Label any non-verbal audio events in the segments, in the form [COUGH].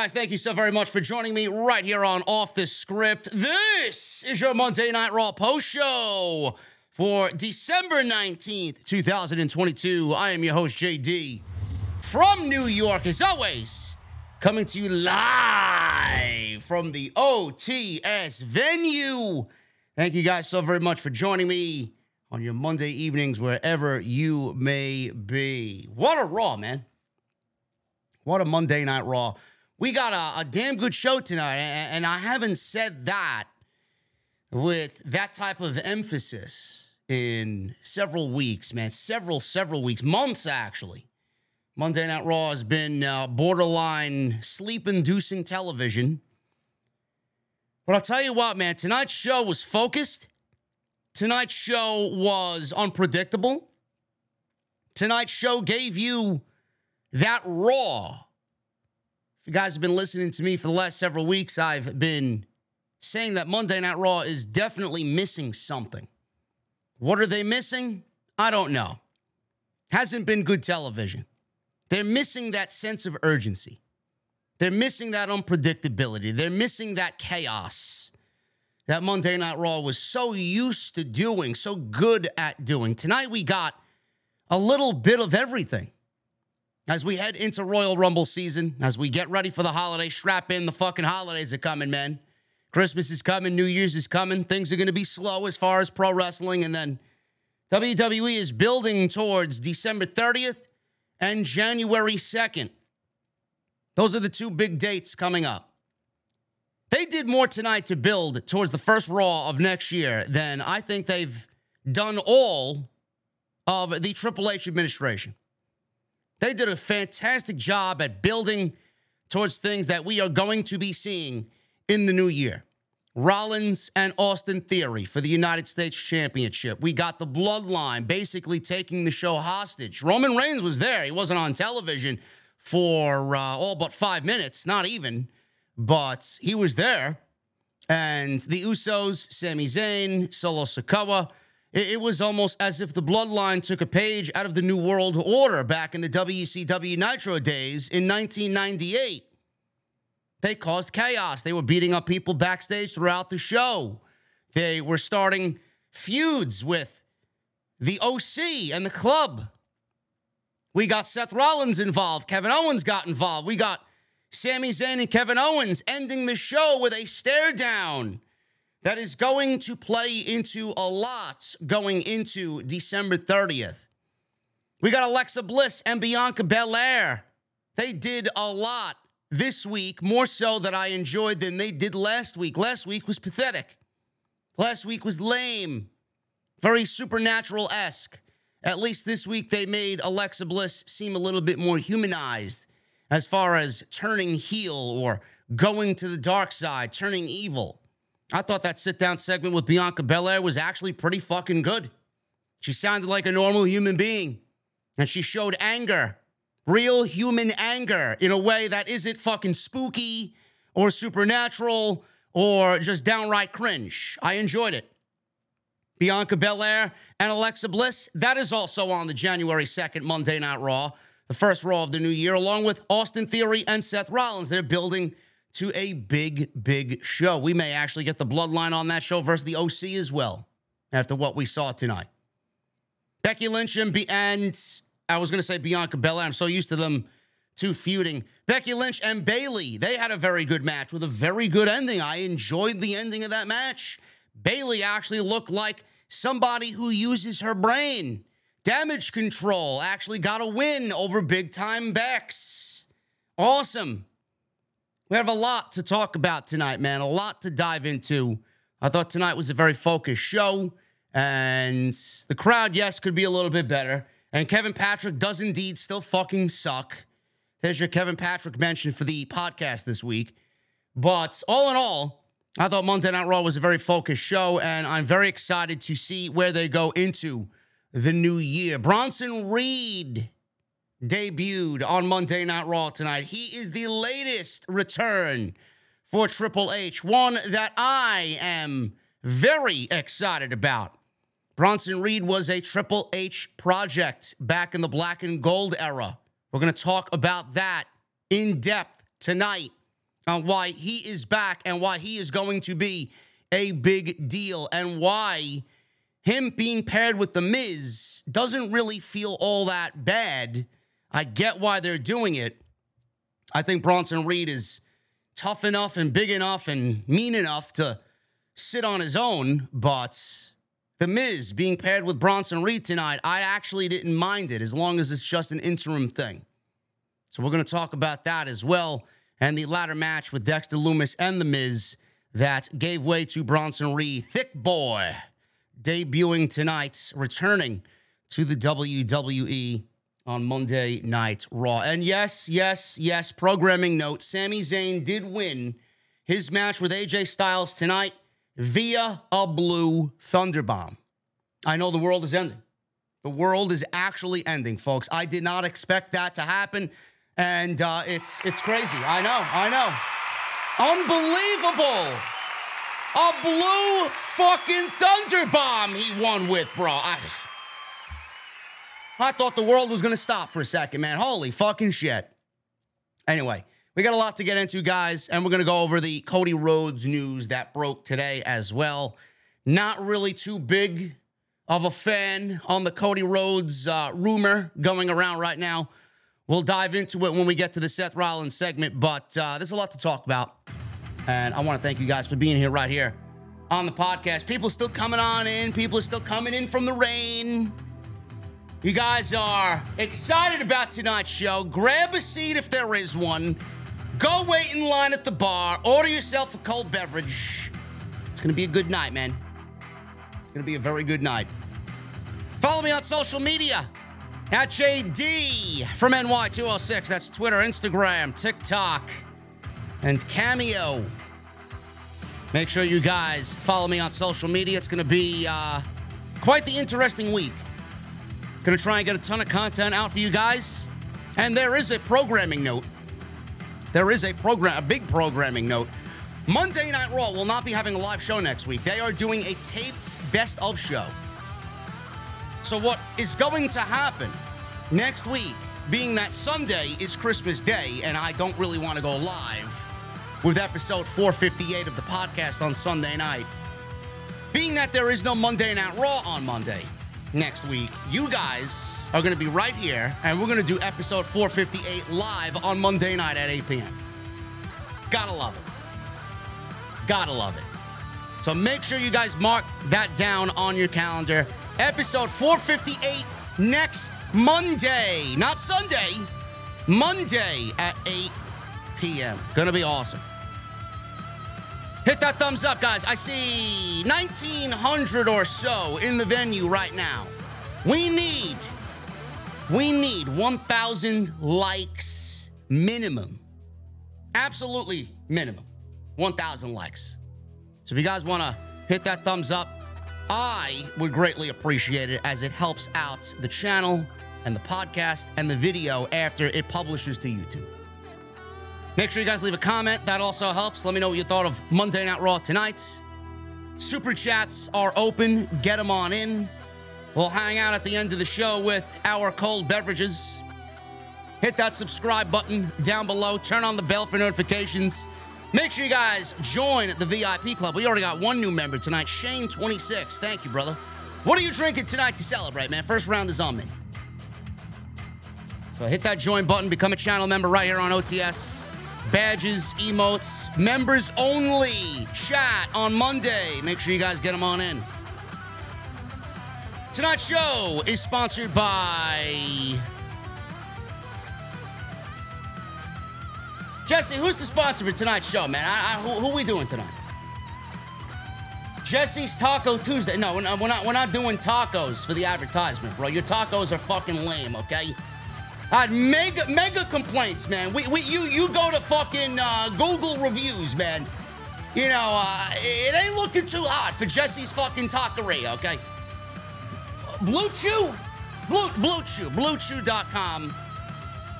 Guys? Thank you so very much for joining me right here on Off the Script. This is your Monday Night Raw post show for December 19th, 2022. I am your host, JD, from New York, as always, coming to you live from the OTS venue. Thank you guys so very much for joining me on your Monday evenings, wherever you may be. What a Raw, man. What a Monday Night Raw. We got a, a damn good show tonight, and, and I haven't said that with that type of emphasis in several weeks, man. Several, several weeks, months actually. Monday Night Raw has been uh, borderline sleep inducing television. But I'll tell you what, man, tonight's show was focused. Tonight's show was unpredictable. Tonight's show gave you that raw. If you guys have been listening to me for the last several weeks, I've been saying that Monday Night Raw is definitely missing something. What are they missing? I don't know. Hasn't been good television. They're missing that sense of urgency. They're missing that unpredictability. They're missing that chaos that Monday Night Raw was so used to doing, so good at doing. Tonight we got a little bit of everything as we head into Royal Rumble season, as we get ready for the holiday, strap in the fucking holidays are coming, man. Christmas is coming, New Year's is coming. Things are going to be slow as far as pro wrestling. And then WWE is building towards December 30th and January 2nd. Those are the two big dates coming up. They did more tonight to build towards the first Raw of next year than I think they've done all of the Triple H administration. They did a fantastic job at building towards things that we are going to be seeing in the new year. Rollins and Austin Theory for the United States Championship. We got the bloodline basically taking the show hostage. Roman Reigns was there. He wasn't on television for uh, all but five minutes, not even, but he was there. And the Usos, Sami Zayn, Solo Sikoa, it, was almost as if the bloodline took a page out of the New World Order back in the WCW Nitro days in 1998. They caused chaos. They were beating up people backstage throughout the show. They were starting feuds with the OC and the club. We got Seth Rollins involved. Kevin Owens got involved. We got Sami Zayn and Kevin Owens ending the show with a stare down that is going to play into a lot going into December 30th. We got Alexa Bliss and Bianca Belair. They did a lot this week, more so that I enjoyed than they did last week. Last week was pathetic. Last week was lame, very supernatural esque. At least this week, they made Alexa Bliss seem a little bit more humanized as far as turning heel or going to the dark side, turning evil. I thought that sit down segment with Bianca Belair was actually pretty fucking good. She sounded like a normal human being, and she showed anger, real human anger, in a way that isn't fucking spooky or supernatural or just downright cringe. I enjoyed it. Bianca Belair and Alexa Bliss, that is also on the January 2nd Monday Night Raw, the first Raw of the new year, along with Austin Theory and Seth Rollins. They're building to a big, big show. We may actually get the bloodline on that show versus the OC as well after what we saw tonight. Becky Lynch and, Be- and I was going to say Bianca Belair. I'm so used to them two feuding. Becky Lynch and Bayley, they had a very good match with a very good ending. I enjoyed the ending of that match. Bayley actually looked like somebody who uses her brain. Damage control actually got a win over big time Bex. Awesome. We have a lot to talk about tonight, man. A lot to dive into. I thought tonight was a very focused show, And the crowd, yes, could be a little bit better. And Kevin Patrick does indeed still fucking suck. There's your Kevin Patrick mention for the podcast this week. But all in all, I thought Monday Night Raw was a very focused show, and I'm very excited to see where they go into the new year. Bronson Reed debuted on Monday Night Raw tonight. He is the latest return for Triple H, one that I am very excited about. Bronson Reed was a Triple H project back in the black and gold era. We're going to talk about that in depth tonight on why he is back and why he is going to be a big deal and why him being paired with The Miz doesn't really feel all that bad. I get why they're doing it. I think Bronson Reed is tough enough and big enough and mean enough to sit on his own, but The Miz being paired with Bronson Reed tonight, I actually didn't mind it as long as it's just an interim thing. So we're going to talk about that as well and the latter match with Dexter Lumis and The Miz that gave way to Bronson Reed. Thick boy debuting tonight, returning to the WWE on Monday Night Raw. And yes, yes, yes, programming note Sami Zayn did win his match with AJ Styles tonight via a blue Thunderbomb. I know the world is ending. The world is actually ending, folks. I did not expect that to happen. And uh, it's it's crazy. I know, I know. Unbelievable. A blue fucking Thunderbomb he won with, bro. I, I thought the world was gonna stop for a second, man. Holy fucking shit. Anyway, we got a lot to get into, guys, and we're gonna go over the Cody Rhodes news that broke today as well. Not really too big of a fan on the Cody Rhodes uh, rumor going around right now. We'll dive into it when we get to the Seth Rollins segment, but uh, there's a lot to talk about. And I want to thank you guys for being here right here on the podcast. People still coming on in, people are still coming in from the rain. You guys are excited about tonight's show. Grab a seat if there is one. Go wait in line at the bar. Order yourself a cold beverage. It's going to be a good night, man. It's going to be a very good night. Follow me on social media at JD from NY206. That's Twitter, Instagram, TikTok, and Cameo. Make sure you guys follow me on social media. It's going to be uh, quite the interesting week. To try and get a ton of content out for you guys. And there is a programming note. There is a program, a big programming note. Monday Night Raw will not be having a live show next week. They are doing a taped best of show. So, what is going to happen next week, being that Sunday is Christmas Day, and I don't really want to go live with episode 458 of the podcast on Sunday night, being that there is no Monday Night Raw on Monday next week, you guys are going to be right here, and we're going to do episode 458 live on Monday night at 8 p.m. Gotta love it. Gotta love it. So make sure you guys mark that down on your calendar. Episode 458 next Monday, not Sunday, Monday at 8 p.m. Gonna be awesome. Hit that thumbs up, guys. I see 1,900 or so in the venue right now. We need, we need 1,000 likes minimum. Absolutely minimum. 1,000 likes. So if you guys want to hit that thumbs up, I would greatly appreciate it as it helps out the channel and the podcast and the video after it publishes to YouTube. Make sure you guys leave a comment. That also helps. Let me know what you thought of Monday Night Raw tonight. Super chats are open. Get them on in. We'll hang out at the end of the show with our cold beverages. Hit that subscribe button down below. Turn on the bell for notifications. Make sure you guys join the VIP club. We already got one new member tonight, Shane26. Thank you, brother. What are you drinking tonight to celebrate, man? First round is on me. So hit that join button, become a channel member right here on OTS. Badges, emotes, members only chat on Monday. Make sure you guys get them on in. Tonight's show is sponsored by. Jesse, who's the sponsor for tonight's show, man? I, I, who, who we doing tonight? Jesse's Taco Tuesday. No, we're not, we're not. We're not doing tacos for the advertisement, bro. Your tacos are fucking lame. Okay. I had mega mega complaints, man. We, we you you go to fucking uh, Google reviews, man. You know, uh, it ain't looking too hot for Jesse's fucking taqueria, okay? Blue Chew, Blue Blue Chew, BlueChew.com.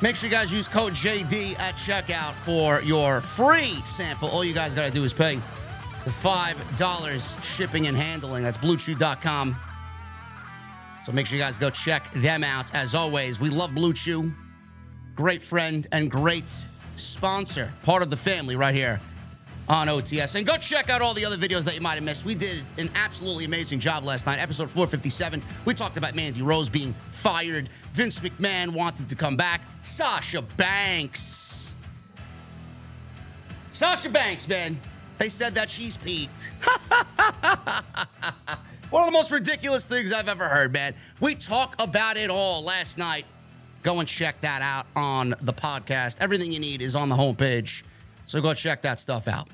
Make sure you guys use code JD at checkout for your free sample. All you guys gotta do is pay the five dollars shipping and handling. That's BlueChew.com. So make sure you guys go check them out. As always, we love Blue Chew. Great friend and great sponsor, part of the family right here on OTS. And go check out all the other videos that you might have missed. We did an absolutely amazing job last night. Episode 457, we talked about Mandy Rose being fired. Vince McMahon wanted to come back. Sasha Banks. Sasha Banks, man. They said that she's peaked. [LAUGHS] One of the most ridiculous things I've ever heard, man. We talk about it all last night. Go and check that out on the podcast. Everything you need is on the homepage. So go check that stuff out.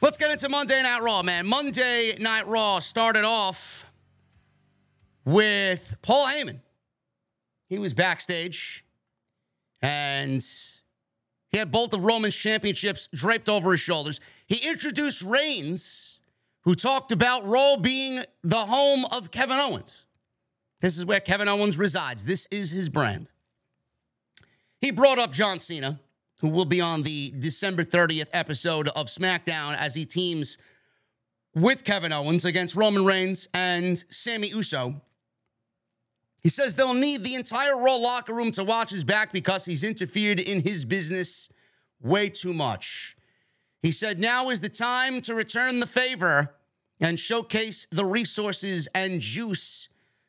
Let's get into Monday Night Raw, man. Monday Night Raw started off with Paul Heyman. He was backstage and he had both of Roman's championships draped over his shoulders. He introduced Reigns who talked about Raw being the home of Kevin Owens. This is where Kevin Owens resides. This is his brand. He brought up John Cena, who will be on the December 30th episode of SmackDown as he teams with Kevin Owens against Roman Reigns and Sami Uso. He says they'll need the entire Raw locker room to watch his back because he's interfered in his business way too much. He said, Now is the time to return the favor and showcase the resources and juice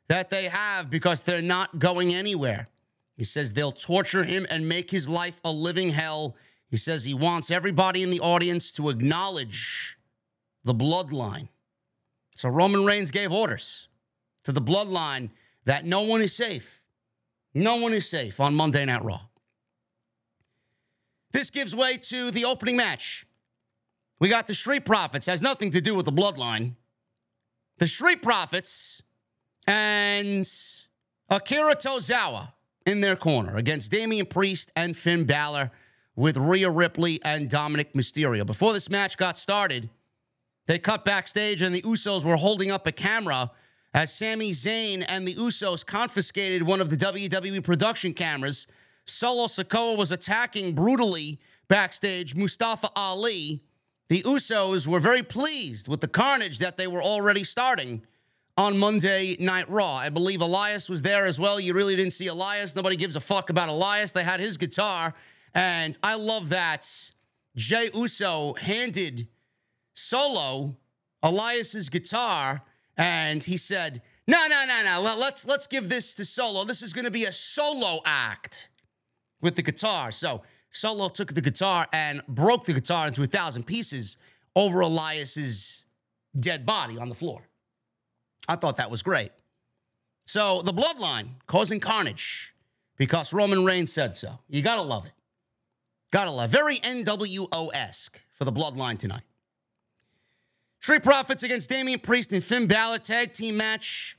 that they have because they're not going anywhere. He says they'll torture him and make his life a living hell. He says he wants everybody in the audience to acknowledge the bloodline. So Roman Reigns gave orders to the bloodline that no one is safe. No one is safe on Monday Night Raw. This gives way to the opening match we got the Street Profits, has nothing to do with the bloodline. The Street Profits and Akira Tozawa in their corner against Damian Priest and Finn Balor with Rhea Ripley and Dominik Mysterio. Before this match got started, they cut backstage and the Usos were holding up a camera as Sami Zayn and the Usos confiscated one of the WWE production cameras. Solo Sikoa was attacking brutally backstage Mustafa Ali the Usos were very pleased with the carnage that they were already starting on Monday Night Raw. I believe Elias was there as well. You really didn't see Elias. Nobody gives a fuck about Elias. They had his guitar. And I love that Jay Uso handed Solo Elias's guitar and he said, "No, no, no, no. Let's let's give this to Solo. This is going to be a solo act with the guitar." So Solo took the guitar and broke the guitar into a thousand pieces over Elias's dead body on the floor. I thought that was great. So the bloodline causing carnage because Roman Reigns said so. You gotta love it. Gotta love. Very NWO esque for the bloodline tonight. Street Profits against Damian Priest and Finn Balor tag team match.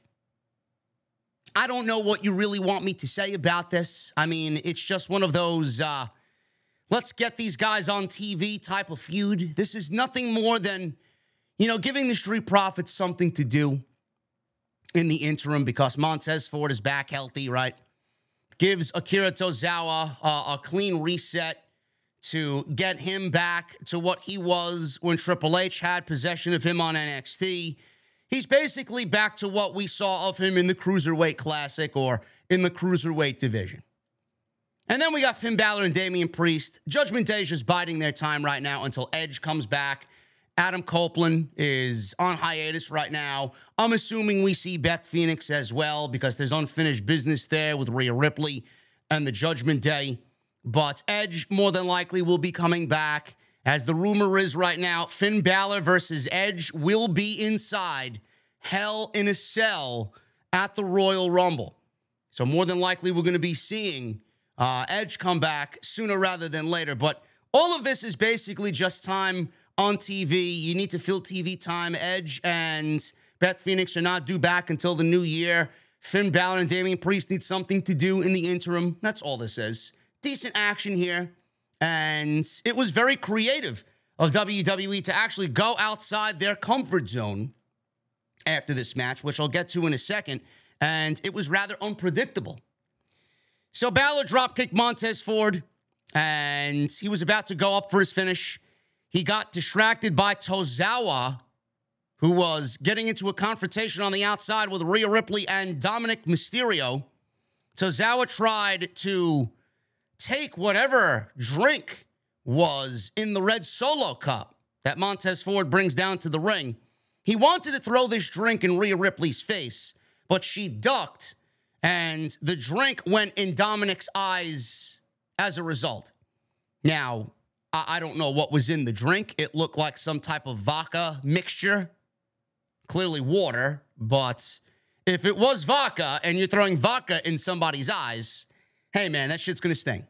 I don't know what you really want me to say about this. I mean, it's just one of those uh, let's get these guys on TV type of feud. This is nothing more than, you know, giving the Street Profits something to do in the interim because Montez Ford is back healthy, right? Gives Akira Tozawa uh, a clean reset to get him back to what he was when Triple H had possession of him on NXT. He's basically back to what we saw of him in the Cruiserweight Classic or in the Cruiserweight division. And then we got Finn Balor and Damian Priest. Judgment Day is just biding their time right now until Edge comes back. Adam Copeland is on hiatus right now. I'm assuming we see Beth Phoenix as well because there's unfinished business there with Rhea Ripley and the Judgment Day. But Edge more than likely will be coming back. As the rumor is right now, Finn Balor versus Edge will be inside Hell in a Cell at the Royal Rumble. So more than likely, we're going to be seeing uh, Edge come back sooner rather than later. But all of this is basically just time on TV. You need to fill TV time. Edge and Beth Phoenix are not due back until the new year. Finn Balor and Damian Priest need something to do in the interim. That's all this is. Decent action here. And it was very creative of WWE to actually go outside their comfort zone after this match, which I'll get to in a second. And it was rather unpredictable. So Balor dropkicked Montez Ford, and he was about to go up for his finish. He got distracted by Tozawa, who was getting into a confrontation on the outside with Rhea Ripley and Dominik Mysterio. Tozawa tried to take whatever drink was in the red solo cup that Montez Ford brings down to the ring. He wanted to throw this drink in Rhea Ripley's face, but she ducked, and the drink went in Dominik's eyes as a result. Now, I don't know what was in the drink. It looked like some type of vodka mixture clearly water, but if it was vodka and you're throwing vodka in somebody's eyes, hey man, that shit's gonna sting.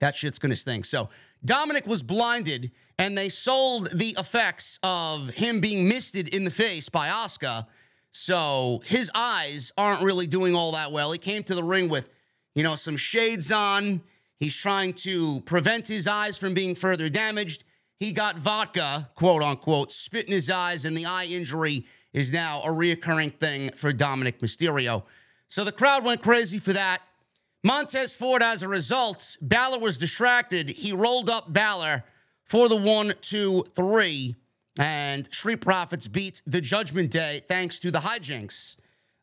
That shit's gonna sting. So Dominic was blinded and they sold the effects of him being misted in the face by Asuka. So his eyes aren't really doing all that well. He came to the ring with, you know, some shades on. He's trying to prevent his eyes from being further damaged. He got vodka, quote unquote, spit in his eyes, and the eye injury is now a reoccurring thing for Dominik Mysterio. So the crowd went crazy for that. Montez Ford, as a result, Balor was distracted. He rolled up Balor for the one, two, three, and Street Profits beat the Judgment Day thanks to the hijinks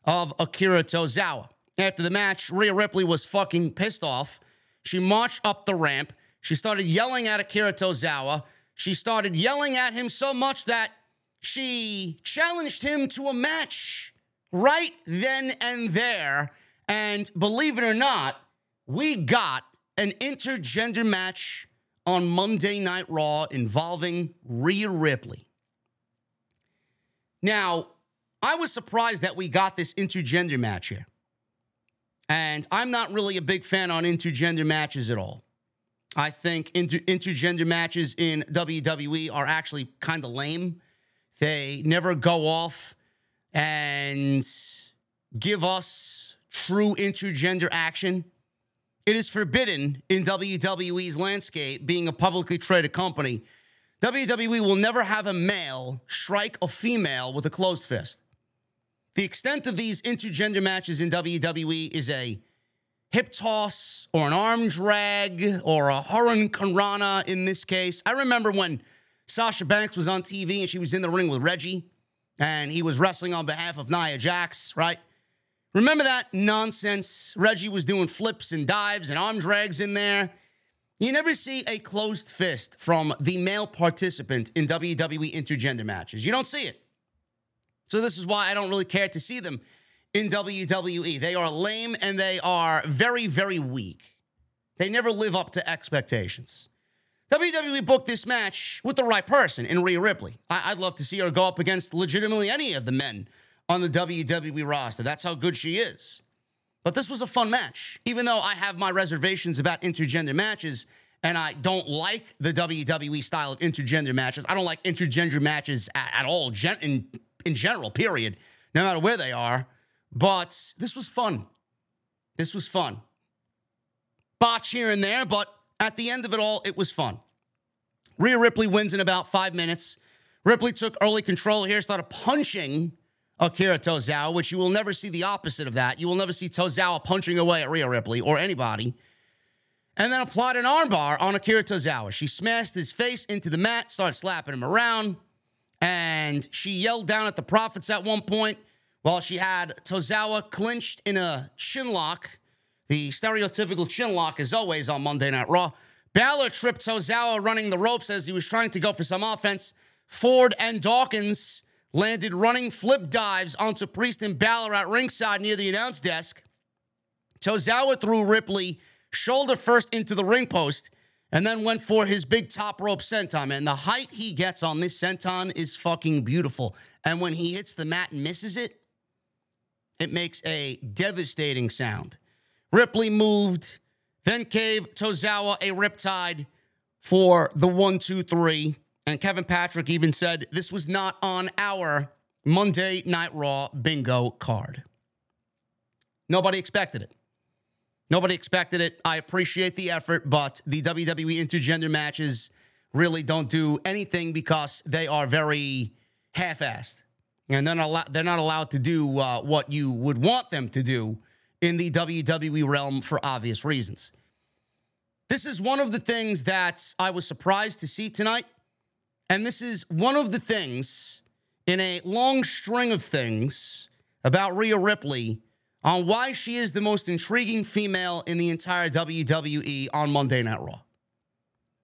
of Akira Tozawa. After the match, Rhea Ripley was fucking pissed off. She marched up the ramp. She started yelling at Akira Tozawa. She started yelling at him so much that she challenged him to a match right then and there. And believe it or not, we got an intergender match on Monday Night Raw involving Rhea Ripley. Now, I was surprised that we got this intergender match here. And I'm not really a big fan on intergender matches at all. I think inter- intergender matches in WWE are actually kind of lame. They never go off and give us true intergender action. It is forbidden in WWE's landscape, being a publicly traded company. WWE will never have a male strike a female with a closed fist. The extent of these intergender matches in WWE is a hip toss or an arm drag or a hurricanrana in this case. I remember when Sasha Banks was on TV and she was in the ring with Reggie and he was wrestling on behalf of Nia Jax, right? Remember that nonsense? Reggie was doing flips and dives and arm drags in there. You never see a closed fist from the male participant in WWE intergender matches. You don't see it. So, this is why I don't really care to see them in WWE. They are lame and they are very, very weak. They never live up to expectations. WWE booked this match with the right person in Rhea Ripley. I- would love to see her go up against legitimately any of the men on the WWE roster. That's how good she is. But this was a fun match. Even though I have my reservations about intergender matches and I don't like the WWE style of intergender matches, I don't like intergender matches at, at all gen- in, in general, period, no matter where they are. But this was fun. This was fun. Botch here and there, but at the end of it all, it was fun. Rhea Ripley wins in about five minutes. Ripley took early control here, started punching Akira Tozawa, which you will never see the opposite of that. You will never see Tozawa punching away at Rhea Ripley or anybody. And then applied an armbar on Akira Tozawa. She smashed his face into the mat, started slapping him around, and she yelled down at the Profits at one point. While she had Tozawa clinched in a chin lock, the stereotypical chin lock is always on Monday Night Raw. Balor tripped Tozawa running the ropes as he was trying to go for some offense. Ford and Dawkins landed running flip dives onto Priest and Balor at ringside near the announce desk. Tozawa threw Ripley shoulder first into the ring post and then went for his big top rope senton. And the height he gets on this senton is fucking beautiful. And when he hits the mat and misses it, it makes a devastating sound. Ripley moved, then gave Tozawa a riptide for the one, two, three. And Kevin Patrick even said this was not on our Monday Night Raw bingo card. Nobody expected it. Nobody expected it. I appreciate the effort, but the WWE intergender matches really don't do anything because they are very half assed. And they're not, allowed, they're not allowed to do uh, what you would want them to do in the WWE realm for obvious reasons. This is one of the things that I was surprised to see tonight. And this is one of the things in a long string of things about Rhea Ripley on why she is the most intriguing female in the entire WWE on Monday Night Raw.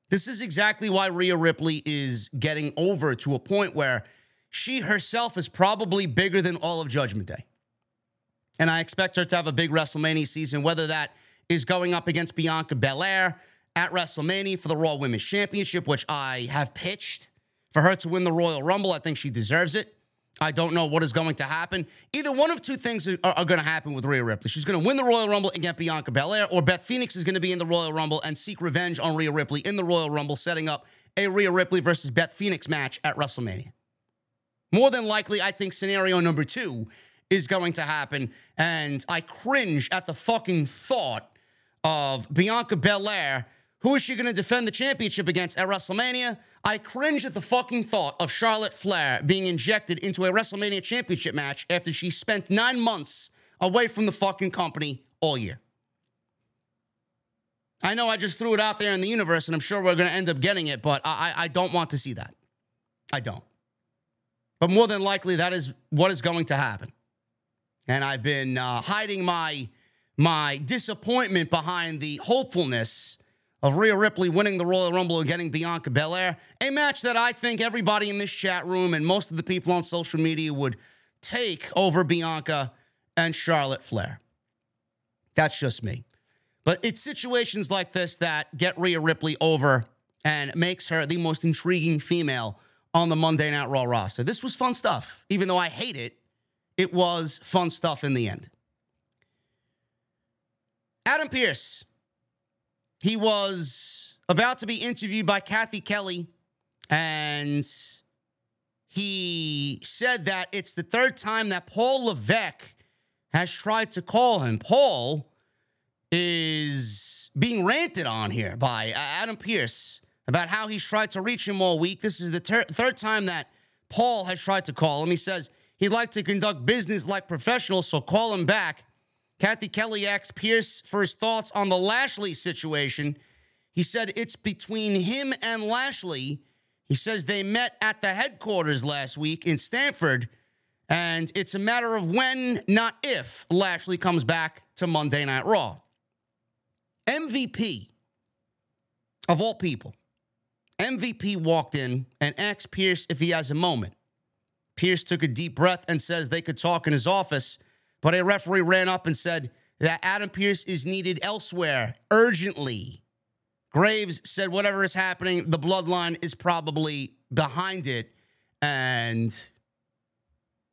This is exactly why Rhea Ripley is getting over to a point where she herself is probably bigger than all of Judgment Day. And I expect her to have a big WrestleMania season, whether that is going up against Bianca Belair at WrestleMania for the Raw Women's Championship, which I have pitched for her to win the Royal Rumble. I think she deserves it. I don't know what is going to happen. Either one of two things are, are going to happen with Rhea Ripley. She's going to win the Royal Rumble and get Bianca Belair, or Beth Phoenix is going to be in the Royal Rumble and seek revenge on Rhea Ripley in the Royal Rumble, setting up a Rhea Ripley versus Beth Phoenix match at WrestleMania. More than likely, I think scenario number two is going to happen, and I cringe at the fucking thought of Bianca Belair. Who is she going to defend the championship against at WrestleMania? I cringe at the fucking thought of Charlotte Flair being injected into a WrestleMania championship match after she spent nine months away from the fucking company all year. I know I just threw it out there in the universe, and I'm sure we're going to end up getting it, but I, I don't want to see that. I don't. But more than likely, that is what is going to happen. And I've been uh, hiding my my disappointment behind the hopefulness of Rhea Ripley winning the Royal Rumble and getting Bianca Belair, a match that I think everybody in this chat room and most of the people on social media would take over Bianca and Charlotte Flair. That's just me. But it's situations like this that get Rhea Ripley over and makes her the most intriguing female on the Monday Night Raw roster. This was fun stuff. Even though I hate it, it was fun stuff in the end. Adam Pearce he was about to be interviewed by Cathy Kelly, and he said that it's the third time that Paul Levesque has tried to call him. Paul is being ranted on here by Adam Pearce about how he's tried to reach him all week. This is the ter- third time that Paul has tried to call him. He says he'd like to conduct business like professionals, so call him back. Cathy Kelly asked Pearce for his thoughts on the Lashley situation. He said it's between him and Lashley. He says they met at the headquarters last week in Stamford, and it's a matter of when, not if, Lashley comes back to Monday Night Raw. MVP, of all people, MVP walked in and asked Pearce if he has a moment. Pearce took a deep breath and says they could talk in his office. But a referee ran up and said that Adam Pearce is needed elsewhere urgently. Graves said whatever is happening, the bloodline is probably behind it. And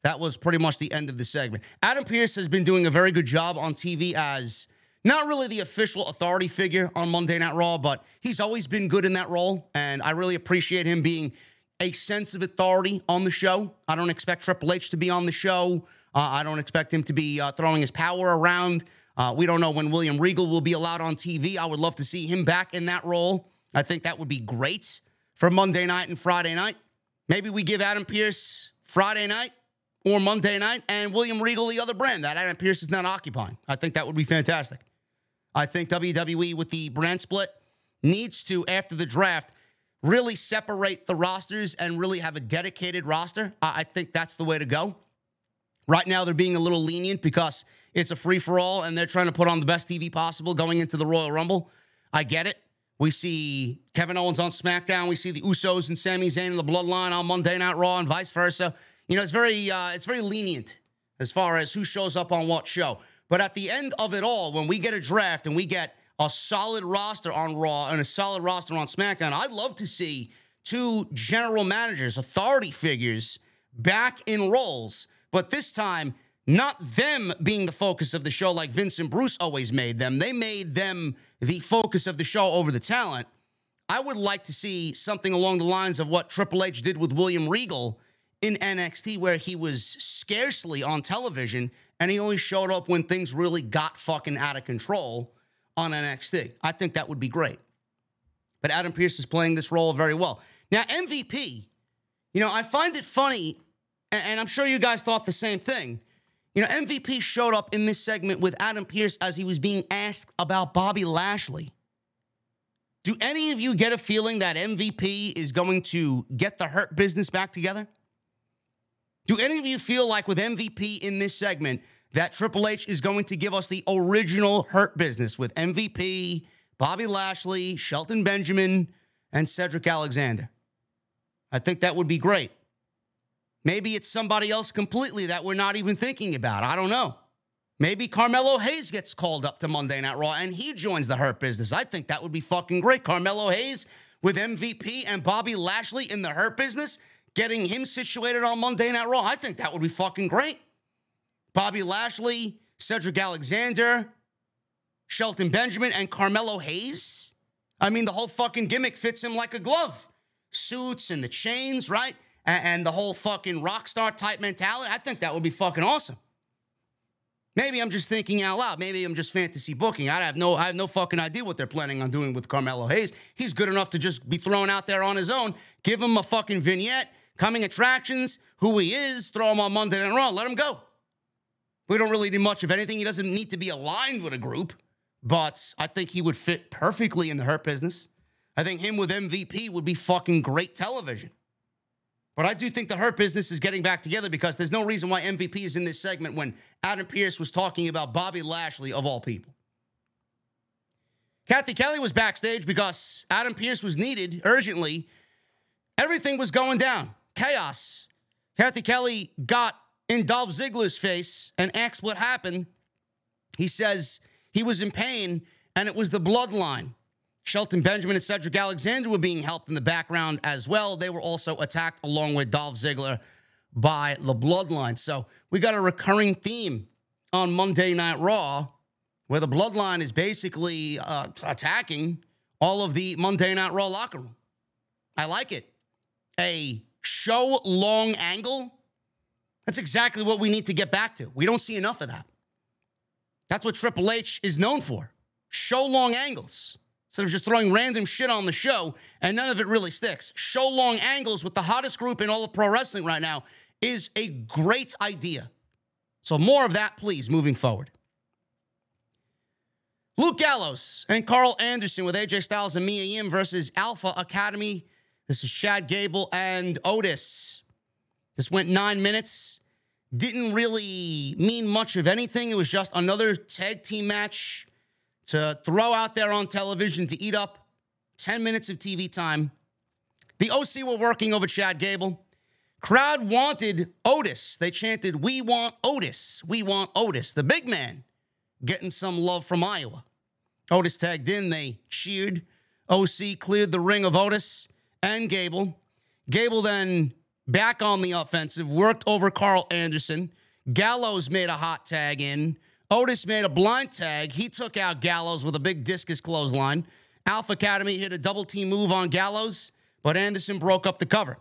that was pretty much the end of the segment. Adam Pearce has been doing a very good job on TV as not really the official authority figure on Monday Night Raw, but he's always been good in that role. And I really appreciate him being a sense of authority on the show. I don't expect Triple H to be on the show uh, I don't expect him to be uh, throwing his power around. Uh, we don't know when William Regal will be allowed on TV. I would love to see him back in that role. I think that would be great for Monday night and Friday night. Maybe we give Adam Pearce Friday night or Monday night and William Regal the other brand that Adam Pearce is not occupying. I think that would be fantastic. I think WWE with the brand split needs to, after the draft, really separate the rosters and really have a dedicated roster. I think that's the way to go. Right now, they're being a little lenient because it's a free for all and they're trying to put on the best TV possible going into the Royal Rumble. I get it. We see Kevin Owens on SmackDown. We see the Usos and Sami Zayn and the Bloodline on Monday Night Raw and vice versa. You know, it's very uh, it's very lenient as far as who shows up on what show. But at the end of it all, when we get a draft and we get a solid roster on Raw and a solid roster on SmackDown, I'd love to see two general managers, authority figures back in roles but this time, not them being the focus of the show like Vince and Bruce always made them. They made them the focus of the show over the talent. I would like to see something along the lines of what Triple H did with William Regal in NXT, where he was scarcely on television and he only showed up when things really got fucking out of control on NXT. I think that would be great. But Adam Pearce is playing this role very well. Now, MVP, you know, I find it funny, and I'm sure you guys thought the same thing. You know, MVP showed up in this segment with Adam Pearce as he was being asked about Bobby Lashley. Do any of you get a feeling that MVP is going to get the hurt business back together? Do any of you feel like with MVP in this segment that Triple H is going to give us the original hurt business with MVP, Bobby Lashley, Shelton Benjamin, and Cedric Alexander? I think that would be great. Maybe it's somebody else completely that we're not even thinking about. I don't know. Maybe Carmelo Hayes gets called up to Monday Night Raw and he joins the Hurt business. I think that would be fucking great. Carmelo Hayes with MVP and Bobby Lashley in the Hurt business, getting him situated on Monday Night Raw. I think that would be fucking great. Bobby Lashley, Cedric Alexander, Shelton Benjamin, and Carmelo Hayes. I mean, the whole fucking gimmick fits him like a glove. Suits and the chains, right? And, and the whole fucking rock star type mentality, I think that would be fucking awesome. Maybe I'm just thinking out loud. Maybe I'm just fantasy booking. I have no, I have no fucking idea what they're planning on doing with Carmelo Hayes. He's good enough to just be thrown out there on his own. Give him a fucking vignette, coming attractions, who he is, throw him on Monday Night Raw, let him go. We don't really need much of anything. He doesn't need to be aligned with a group, but I think he would fit perfectly in the hurt business. I think him with MVP would be fucking great television. But I do think the Hurt business is getting back together because there's no reason why MVP is in this segment when Adam Pearce was talking about Bobby Lashley, of all people. Cathy Kelly was backstage because Adam Pearce was needed urgently. Everything was going down, chaos. Cathy Kelly got in Dolph Ziggler's face and asked what happened. He says he was in pain and it was the bloodline. Shelton Benjamin and Cedric Alexander were being helped in the background as well. They were also attacked along with Dolph Ziggler by the Bloodline. So we got a recurring theme on Monday Night Raw where the Bloodline is basically uh, attacking all of the Monday Night Raw locker room. I like it. A show long angle. That's exactly what we need to get back to. We don't see enough of that. That's what Triple H is known for show long angles instead of just throwing random shit on the show and none of it really sticks. Show long angles with the hottest group in all of pro wrestling right now is a great idea. So, more of that, please, moving forward. Luke Gallows and Karl Anderson with AJ Styles and Mia Yim versus Alpha Academy. This is Chad Gable and Otis. This went nine minutes. Didn't really mean much of anything. It was just another tag team match to throw out there on television to eat up 10 minutes of TV time. The OC were working over Chad Gable. Crowd wanted Otis. They chanted, We want Otis. We want Otis. The big man getting some love from Iowa. Otis tagged in. They cheered. OC cleared the ring of Otis and Gable. Gable then back on the offensive, worked over Karl Anderson. Gallows made a hot tag in. Otis made a blind tag. He took out Gallows with a big discus clothesline. Alpha Academy hit a double team move on Gallows, but Anderson broke up the cover.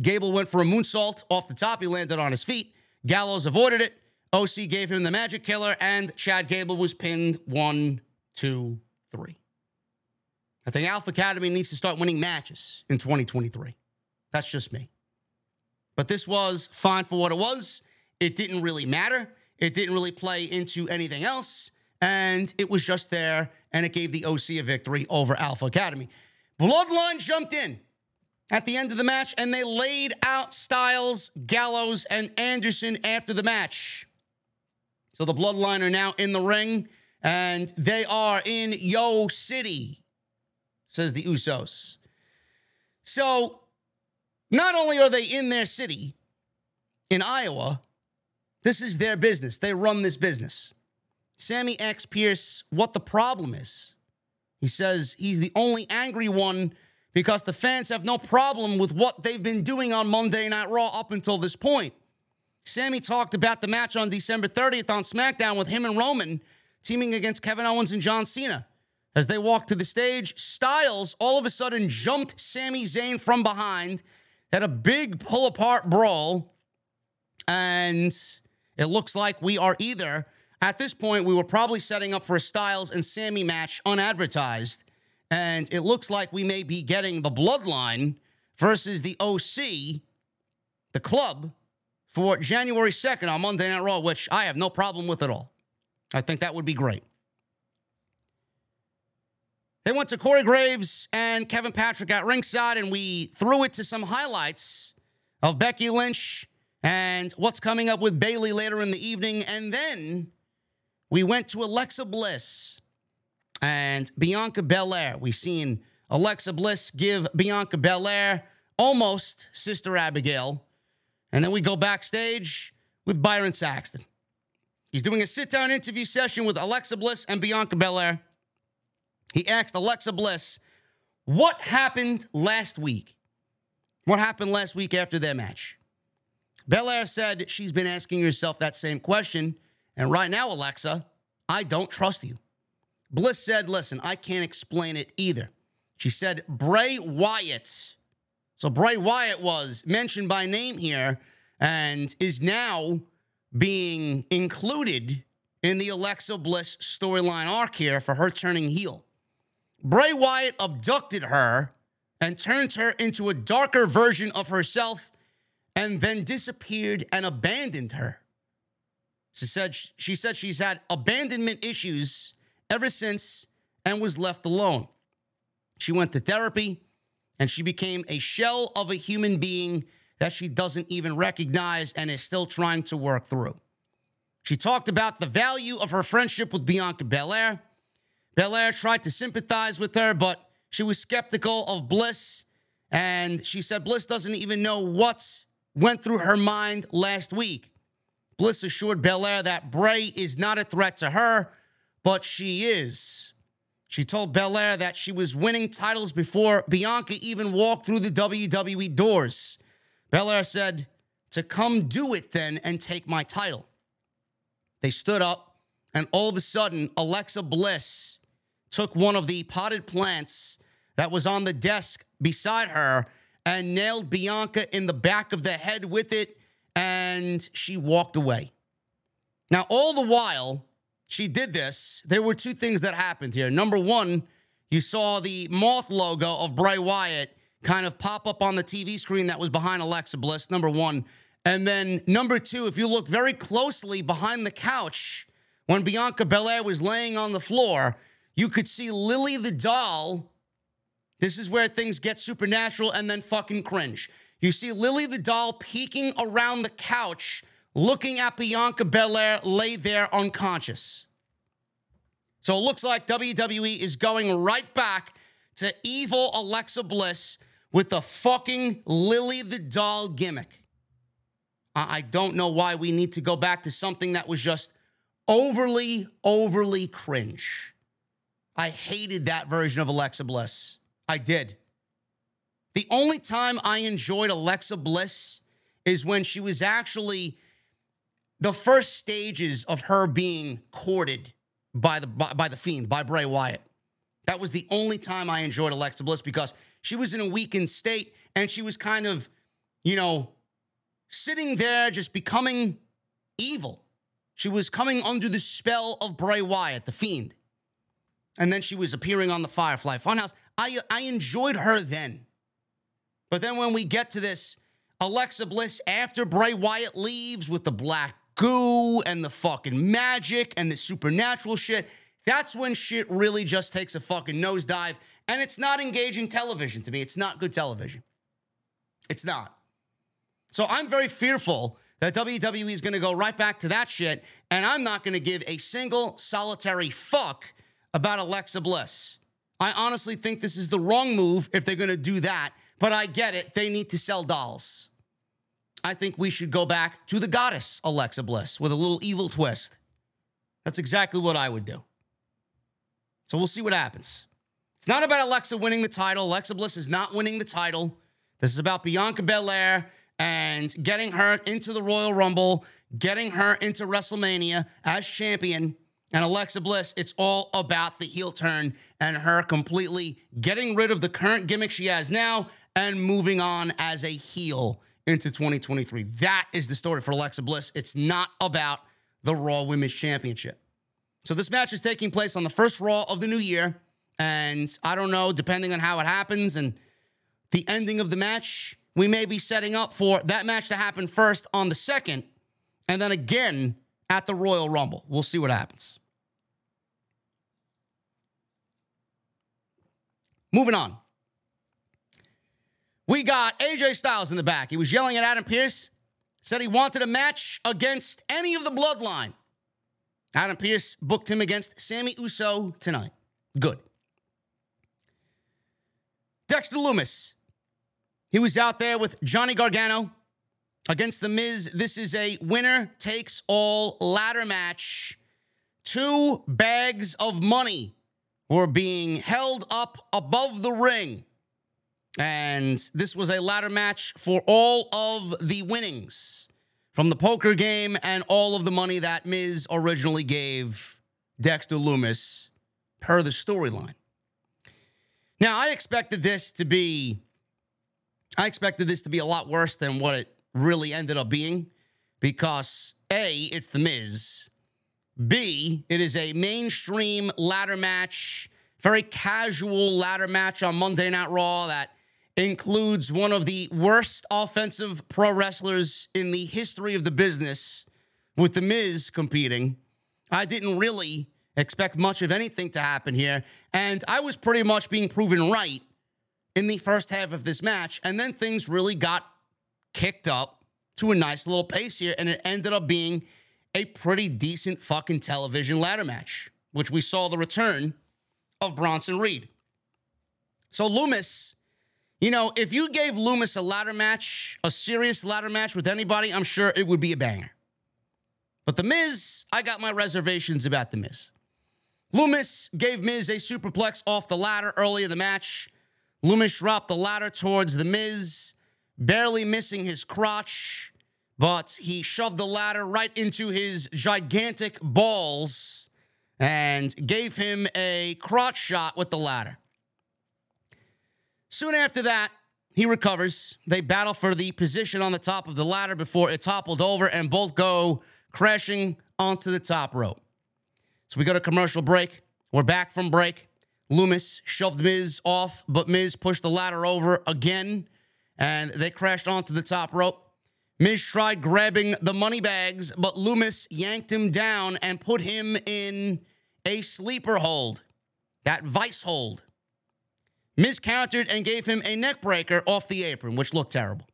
Gable went for a moonsault off the top. He landed on his feet. Gallows avoided it. OC gave him the magic killer, and Chad Gable was pinned one, two, three. I think Alpha Academy needs to start winning matches in 2023. That's just me. But this was fine for what it was. It didn't really matter. It didn't really play into anything else. And it was just there, and it gave the OC a victory over Alpha Academy. Bloodline jumped in at the end of the match, and they laid out Styles, Gallows, and Anderson after the match. So the Bloodline are now in the ring, and they are in Yo City, says the Usos. So not only are they in their city in Iowa, this is their business. They run this business. Sami asks Pearce, what the problem is. He says he's the only angry one because the fans have no problem with what they've been doing on Monday Night Raw up until this point. Sami talked about the match on December 30th on SmackDown with him and Roman teaming against Kevin Owens and John Cena. As they walked to the stage, Styles all of a sudden jumped Sami Zayn from behind, had a big pull apart brawl, and it looks like we are either, at this point, we were probably setting up for a Styles and Sami match unadvertised. And it looks like we may be getting the bloodline versus the OC, the club, for January 2nd on Monday Night Raw, which I have no problem with at all. I think that would be great. They went to Corey Graves and Kevin Patrick at ringside, and we threw it to some highlights of Becky Lynch and what's coming up with Bayley later in the evening. And then we went to Alexa Bliss and Bianca Belair. We seen Alexa Bliss give Bianca Belair almost Sister Abigail. And then we go backstage with Byron Saxton. He's doing a sit down interview session with Alexa Bliss and Bianca Belair. He asked Alexa Bliss, What happened last week? What happened last week after their match? Belair said she's been asking herself that same question. And right now, Alexa, I don't trust you. Bliss said, Listen, I can't explain it either. She said, Bray Wyatt. So Bray Wyatt was mentioned by name here and is now being included in the Alexa Bliss storyline arc here for her turning heel. Bray Wyatt abducted her and turned her into a darker version of herself and then disappeared and abandoned her. She said she said she's had abandonment issues ever since and was left alone. She went to therapy and she became a shell of a human being that she doesn't even recognize and is still trying to work through. She talked about the value of her friendship with Bianca Belair Belair tried to sympathize with her, but she was skeptical of Bliss. And she said Bliss doesn't even know what went through her mind last week. Bliss assured Belair that Bray is not a threat to her, but she is. She told Belair that she was winning titles before Bianca even walked through the WWE doors. Belair said, To come do it then and take my title. They stood up, and all of a sudden, Alexa Bliss took one of the potted plants that was on the desk beside her and nailed Bianca in the back of the head with it, and she walked away. Now, all the while she did this, there were two things that happened here. Number one, you saw the moth logo of Bray Wyatt kind of pop up on the TV screen that was behind Alexa Bliss, number one. And then number two, if you look very closely behind the couch, when Bianca Belair was laying on the floor, you could see Lily the doll. This is where things get supernatural and then fucking cringe. You see Lily the doll peeking around the couch, looking at Bianca Belair lay there unconscious. So it looks like WWE is going right back to evil Alexa Bliss with the fucking Lily the doll gimmick. I don't know why we need to go back to something that was just overly, overly cringe. I hated that version of Alexa Bliss. I did. The only time I enjoyed Alexa Bliss is when she was actually the first stages of her being courted by the by, by the fiend by Bray Wyatt. That was the only time I enjoyed Alexa Bliss because she was in a weakened state and she was kind of, you know, sitting there just becoming evil. She was coming under the spell of Bray Wyatt, the fiend and then she was appearing on the Firefly Funhouse. I I enjoyed her then. But then when we get to this Alexa Bliss after Bray Wyatt leaves with the black goo and the fucking magic and the supernatural shit, that's when shit really just takes a fucking nosedive and it's not engaging television to me. It's not good television. It's not. So I'm very fearful that WWE is going to go right back to that shit and I'm not going to give a single solitary fuck about Alexa Bliss. I honestly think this is the wrong move if they're going to do that, but I get it. They need to sell dolls. I think we should go back to the goddess Alexa Bliss with a little evil twist. That's exactly what I would do. So we'll see what happens. It's not about Alexa winning the title. Alexa Bliss is not winning the title. This is about Bianca Belair and getting her into the Royal Rumble, getting her into WrestleMania as champion, And Alexa Bliss, it's all about the heel turn and her completely getting rid of the current gimmick she has now and moving on as a heel into 2023. That is the story for Alexa Bliss. It's not about the Raw Women's Championship. So this match is taking place on the first Raw of the new year. And I don't know, depending on how it happens and the ending of the match, we may be setting up for that match to happen first on the second and then again at the Royal Rumble. We'll see what happens. Moving on. We got AJ Styles in the back. He was yelling at Adam Pearce, said he wanted a match against any of the bloodline. Adam Pearce booked him against Sami Uso tonight. Good. Dexter Lumis. He was out there with Johnny Gargano against The Miz. This is a winner takes all ladder match. Two bags of money were being held up above the ring. And this was a ladder match for all of the winnings from the poker game and all of the money that Miz originally gave Dexter Lumis per the storyline. Now, I expected this to be I expected this to be a lot worse than what it really ended up being because A, it's the Miz. B, it is a mainstream ladder match, very casual ladder match on Monday Night Raw that includes one of the worst offensive pro wrestlers in the history of the business with The Miz competing. I didn't really expect much of anything to happen here. And I was pretty much being proven right in the first half of this match. And then things really got kicked up to a nice little pace here. And it ended up being a pretty decent fucking television ladder match, which we saw the return of Bronson Reed. So Lumis, you know, if you gave Lumis a ladder match, a serious ladder match with anybody, I'm sure it would be a banger. But The Miz, I got my reservations about The Miz. Lumis gave Miz a superplex off the ladder early in the match. Lumis dropped the ladder towards The Miz, barely missing his crotch, but he shoved the ladder right into his gigantic balls and gave him a crotch shot with the ladder. Soon after that, he recovers. They battle for the position on the top of the ladder before it toppled over and both go crashing onto the top rope. So we go to commercial break. We're back from break. Lumis shoved Miz off, but Miz pushed the ladder over again and they crashed onto the top rope. Miz tried grabbing the money bags, but Lumis yanked him down and put him in a sleeper hold, that vice hold. Miz countered and gave him a neckbreaker off the apron, which looked terrible.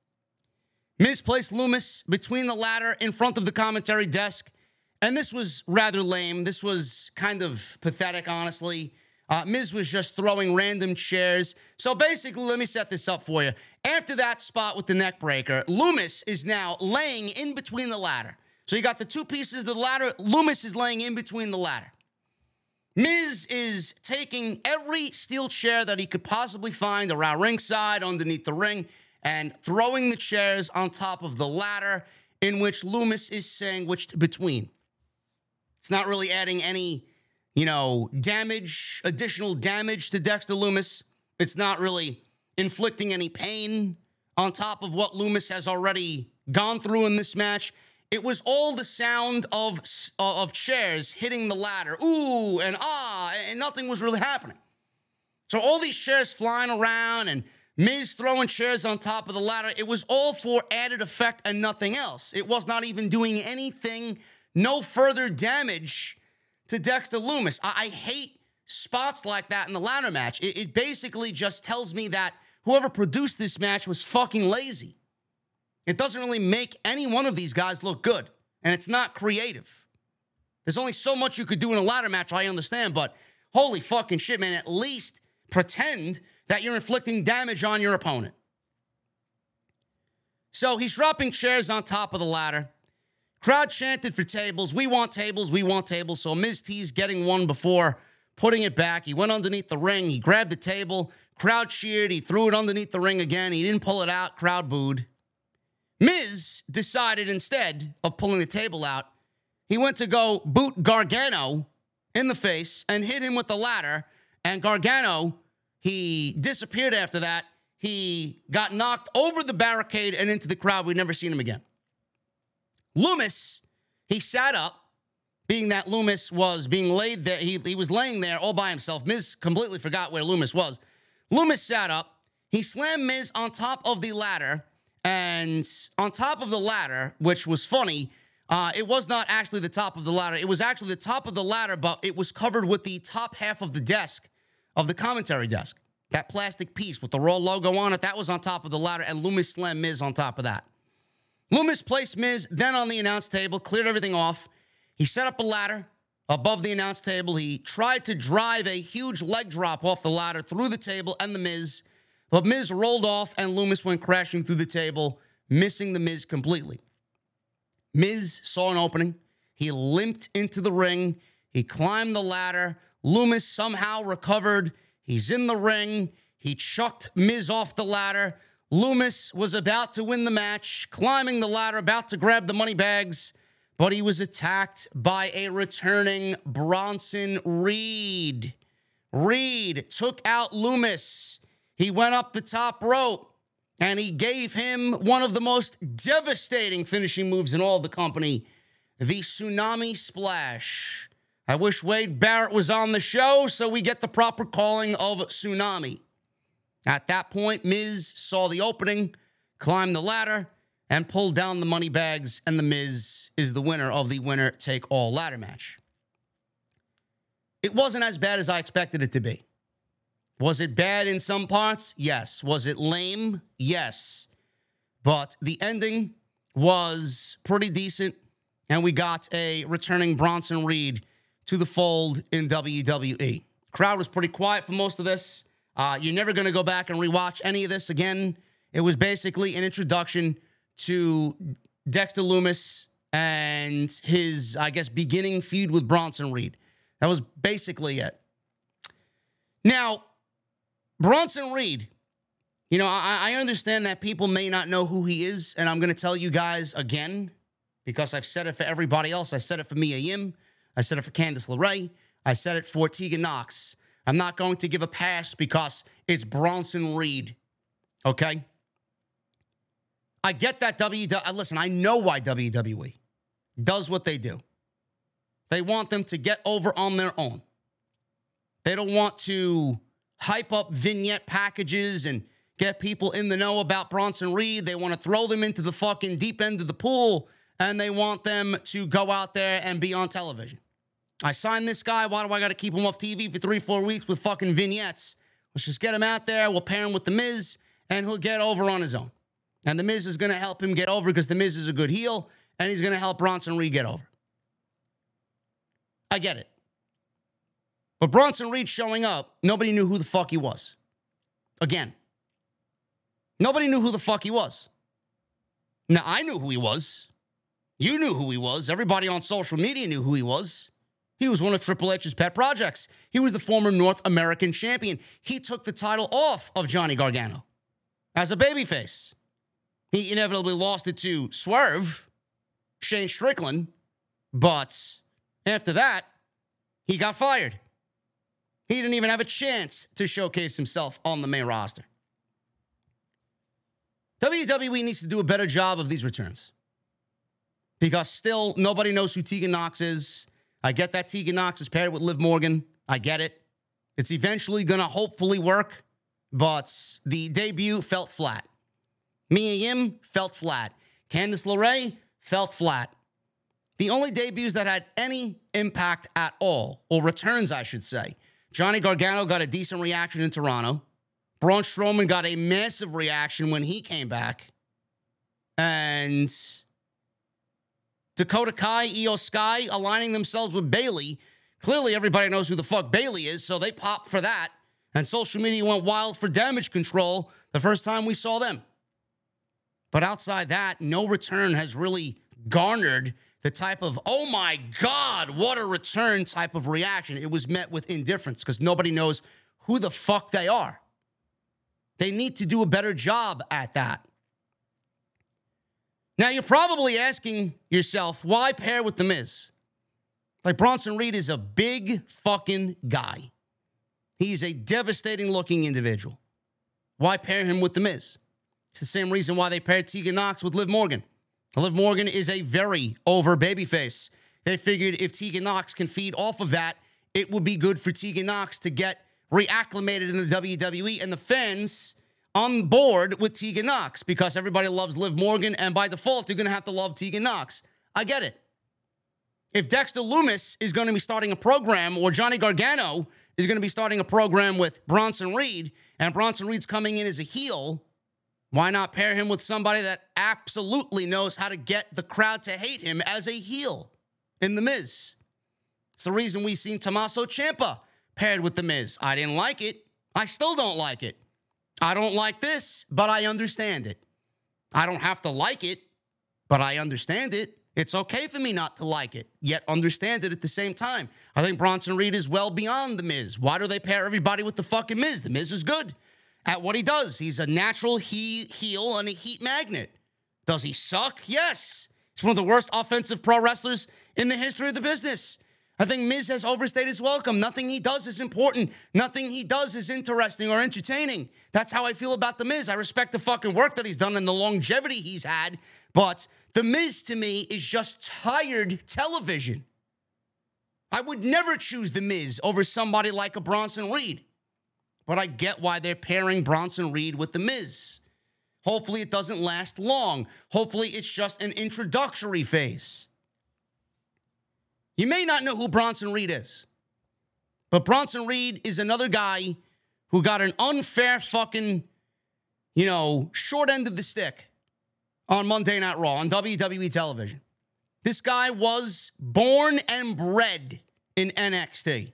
Miz placed Lumis between the ladder in front of the commentary desk, and this was rather lame. This was kind of pathetic, honestly. Uh, Miz was just throwing random chairs. So basically, let me set this up for you. After that spot with the neckbreaker, Lumis is now laying in between the ladder. So you got the two pieces of the ladder. Lumis is laying in between the ladder. Miz is taking every steel chair that he could possibly find around ringside, underneath the ring, and throwing the chairs on top of the ladder in which Lumis is sandwiched between. It's not really adding any, you know, damage, additional damage to Dexter Lumis. It's not really inflicting any pain on top of what Lumis has already gone through in this match. It was all the sound of uh, of chairs hitting the ladder, ooh and ah, and nothing was really happening. So all these chairs flying around and Miz throwing chairs on top of the ladder, it was all for added effect and nothing else. It was not even doing anything, no further damage to Dexter Lumis. I, I hate spots like that in the ladder match. It, it basically just tells me that whoever produced this match was fucking lazy. It doesn't really make any one of these guys look good, and it's not creative. There's only so much you could do in a ladder match, I understand, but holy fucking shit, man. At least pretend that you're inflicting damage on your opponent. So he's dropping chairs on top of the ladder. Crowd chanted for tables. We want tables. We want tables. So Miz T's getting one before putting it back. He went underneath the ring. He grabbed the table. Crowd cheered. He threw it underneath the ring again. He didn't pull it out. Crowd booed. Miz decided instead of pulling the table out, he went to go boot Gargano in the face and hit him with the ladder. And Gargano, he disappeared after that. He got knocked over the barricade and into the crowd. We'd never seen him again. Lumis, he sat up, being that Lumis was being laid there. He, he was laying there all by himself. Miz completely forgot where Lumis was. Lumis sat up. He slammed Miz on top of the ladder. And on top of the ladder, which was funny, uh, it was not actually the top of the ladder. It was actually the top of the ladder, but it was covered with the top half of the desk of the commentary desk. That plastic piece with the Raw logo on it, that was on top of the ladder, and Lumis slammed Miz on top of that. Lumis placed Miz then on the announce table, cleared everything off. He set up a ladder above the announce table. He tried to drive a huge leg drop off the ladder through the table and the Miz, but Miz rolled off and Lumis went crashing through the table, missing the Miz completely. Miz saw an opening. He limped into the ring. He climbed the ladder. Lumis somehow recovered. He's in the ring. He chucked Miz off the ladder. Lumis was about to win the match, climbing the ladder, about to grab the money bags, but he was attacked by a returning Bronson Reed. Reed took out Lumis. He went up the top rope and he gave him one of the most devastating finishing moves in all the company the tsunami splash. I wish Wade Barrett was on the show so we get the proper calling of tsunami. At that point, Miz saw the opening, climbed the ladder, and pulled down the money bags, and The Miz is the winner of the winner take all ladder match. It wasn't as bad as I expected it to be. Was it bad in some parts? Yes. Was it lame? Yes. But the ending was pretty decent, and we got a returning Bronson Reed to the fold in WWE. Crowd was pretty quiet for most of this. Uh, you're never going to go back and rewatch any of this again. It was basically an introduction to Dexter Lumis and his, I guess, beginning feud with Bronson Reed. That was basically it. Now, Bronson Reed, you know, I, I understand that people may not know who he is, and I'm going to tell you guys again because I've said it for everybody else. I said it for Mia Yim. I said it for Candice LeRae. I said it for Tegan Nox. I'm not going to give a pass because it's Bronson Reed. Okay? I get that WWE. Uh, listen, I know why WWE does what they do. They want them to get over on their own. They don't want to hype up vignette packages and get people in the know about Bronson Reed. They want to throw them into the fucking deep end of the pool and they want them to go out there and be on television. I signed this guy. Why do I got to keep him off TV for three, four weeks with fucking vignettes? Let's just get him out there. We'll pair him with The Miz and he'll get over on his own. And The Miz is going to help him get over because The Miz is a good heel and he's going to help Bronson Reed get over. I get it. But Bronson Reed showing up, nobody knew who the fuck he was. Again, nobody knew who the fuck he was. Now, I knew who he was. You knew who he was. Everybody on social media knew who he was. He was one of Triple H's pet projects. He was the former North American champion. He took the title off of Johnny Gargano as a babyface. He inevitably lost it to Swerve, Shane Strickland, but after that, he got fired. He didn't even have a chance to showcase himself on the main roster. WWE needs to do a better job of these returns because still nobody knows who Tegan Nox is. I get that Tegan Nox is paired with Liv Morgan. I get it. It's eventually going to hopefully work, but the debut felt flat. Mia Yim felt flat. Candice LeRae felt flat. The only debuts that had any impact at all, or returns, I should say, Johnny Gargano got a decent reaction in Toronto. Braun Strowman got a massive reaction when he came back. And Dakota Kai, Iyo Sky aligning themselves with Bayley. Clearly, everybody knows who the fuck Bayley is, so they popped for that. And social media went wild for damage control the first time we saw them. But outside that, no return has really garnered the type of, oh my God, what a return type of reaction. It was met with indifference because nobody knows who the fuck they are. They need to do a better job at that. Now, you're probably asking yourself, why pair with The Miz? Like Bronson Reed is a big fucking guy. He's a devastating looking individual. Why pair him with The Miz? It's the same reason why they paired Tegan Nox with Liv Morgan. Liv Morgan is a very over babyface. They figured if Tegan Nox can feed off of that, it would be good for Tegan Nox to get reacclimated in the WWE and the fans on board with Tegan Nox because everybody loves Liv Morgan, and by default, you're going to have to love Tegan Nox. I get it. If Dexter Lumis is going to be starting a program or Johnny Gargano is going to be starting a program with Bronson Reed and Bronson Reed's coming in as a heel, why not pair him with somebody that absolutely knows how to get the crowd to hate him as a heel in The Miz? It's the reason we've seen Tommaso Ciampa paired with The Miz. I didn't like it. I still don't like it. I don't like this, but I understand it. I don't have to like it, but I understand it. It's okay for me not to like it, yet understand it at the same time. I think Bronson Reed is well beyond The Miz. Why do they pair everybody with the fucking Miz? The Miz is good at what he does. He's a natural he- heel and a heat magnet. Does he suck? Yes. He's one of the worst offensive pro wrestlers in the history of the business. I think Miz has overstayed his welcome. Nothing he does is important. Nothing he does is interesting or entertaining. That's how I feel about The Miz. I respect the fucking work that he's done and the longevity he's had, but The Miz to me is just tired television. I would never choose The Miz over somebody like a Bronson Reed, but I get why they're pairing Bronson Reed with The Miz. Hopefully, it doesn't last long. Hopefully, it's just an introductory phase. You may not know who Bronson Reed is, but Bronson Reed is another guy who got an unfair fucking, you know, short end of the stick on Monday Night Raw on WWE television. This guy was born and bred in NXT.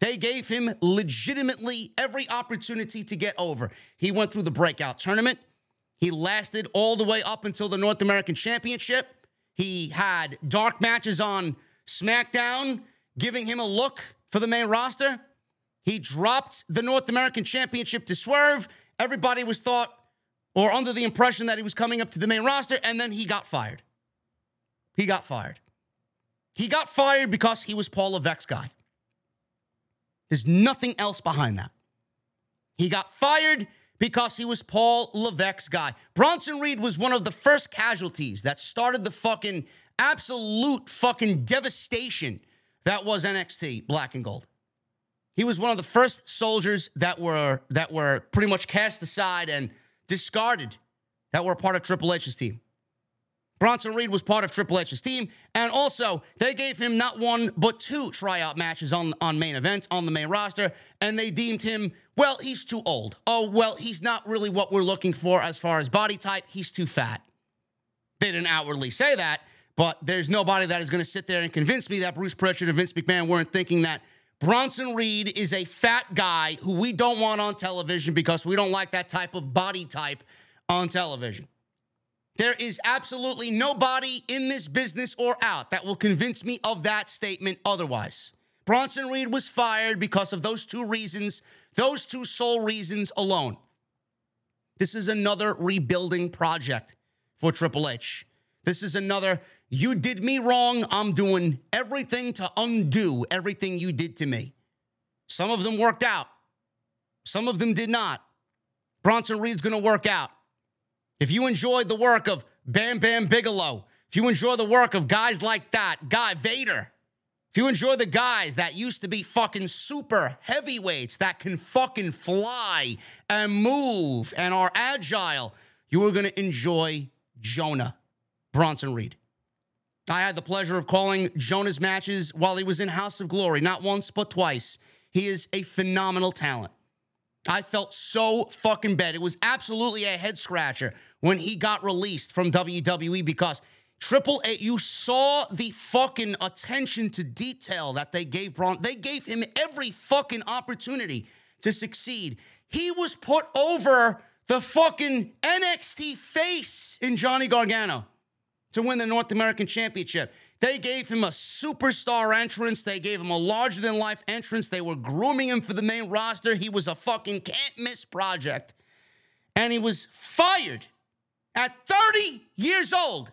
They gave him legitimately every opportunity to get over. He went through the breakout tournament. He lasted all the way up until the North American Championship. He had dark matches on SmackDown, giving him a look for the main roster. He dropped the North American Championship to Swerve. Everybody was thought or under the impression that he was coming up to the main roster, and then he got fired. He got fired. He got fired because he was Paul Levesque's guy. There's nothing else behind that. He got fired because he was Paul Levesque's guy. Bronson Reed was one of the first casualties that started the fucking absolute fucking devastation that was NXT Black and Gold. He was one of the first soldiers that were that were pretty much cast aside and discarded that were part of Triple H's team. Bronson Reed was part of Triple H's team, and also they gave him not one but two tryout matches on, on main events on the main roster, and they deemed him, well, he's too old. Oh, well, he's not really what we're looking for as far as body type. He's too fat. They didn't outwardly say that, but there's nobody that is going to sit there and convince me that Bruce Prichard and Vince McMahon weren't thinking that Bronson Reed is a fat guy who we don't want on television because we don't like that type of body type on television. There is absolutely nobody in this business or out that will convince me of that statement otherwise. Bronson Reed was fired because of those two reasons, those two sole reasons alone. This is another rebuilding project for Triple H. This is another, you did me wrong. I'm doing everything to undo everything you did to me. Some of them worked out, some of them did not. Bronson Reed's gonna work out. If you enjoyed the work of Bam Bam Bigelow, if you enjoy the work of guys like that, Guy Vader, if you enjoy the guys that used to be fucking super heavyweights that can fucking fly and move and are agile, you are going to enjoy Jonah Bronson Reed. I had the pleasure of calling Jonah's matches while he was in House of Glory, not once, but twice. He is a phenomenal talent. I felt so fucking bad. It was absolutely a head scratcher when he got released from WWE because Triple H, you saw the fucking attention to detail that they gave Braun. They gave him every fucking opportunity to succeed. He was put over the fucking NXT face in Johnny Gargano to win the North American Championship. They gave him a superstar entrance. They gave him a larger than life entrance. They were grooming him for the main roster. He was a fucking can't miss project. And he was fired at 30 years old.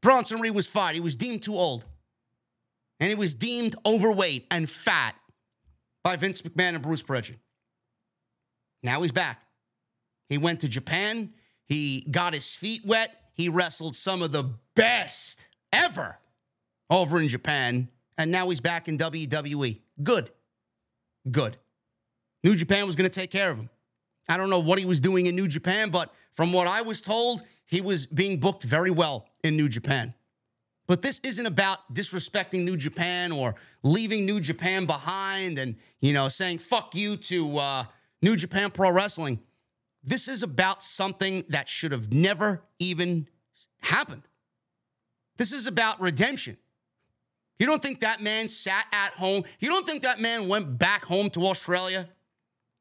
Bronson Reed was fired. He was deemed too old. and he was deemed overweight and fat by Vince McMahon and Bruce Prichard. Now he's back. He went to Japan. He got his feet wet. He wrestled some of the best ever over in Japan. And now he's back in WWE. Good. Good. New Japan was going to take care of him. I don't know what he was doing in New Japan, but from what I was told, he was being booked very well in New Japan. But this isn't about disrespecting New Japan or leaving New Japan behind and, you know, saying fuck you to uh, New Japan Pro Wrestling. This is about something that should have never even happened. This is about redemption. You don't think that man sat at home? You don't think that man went back home to Australia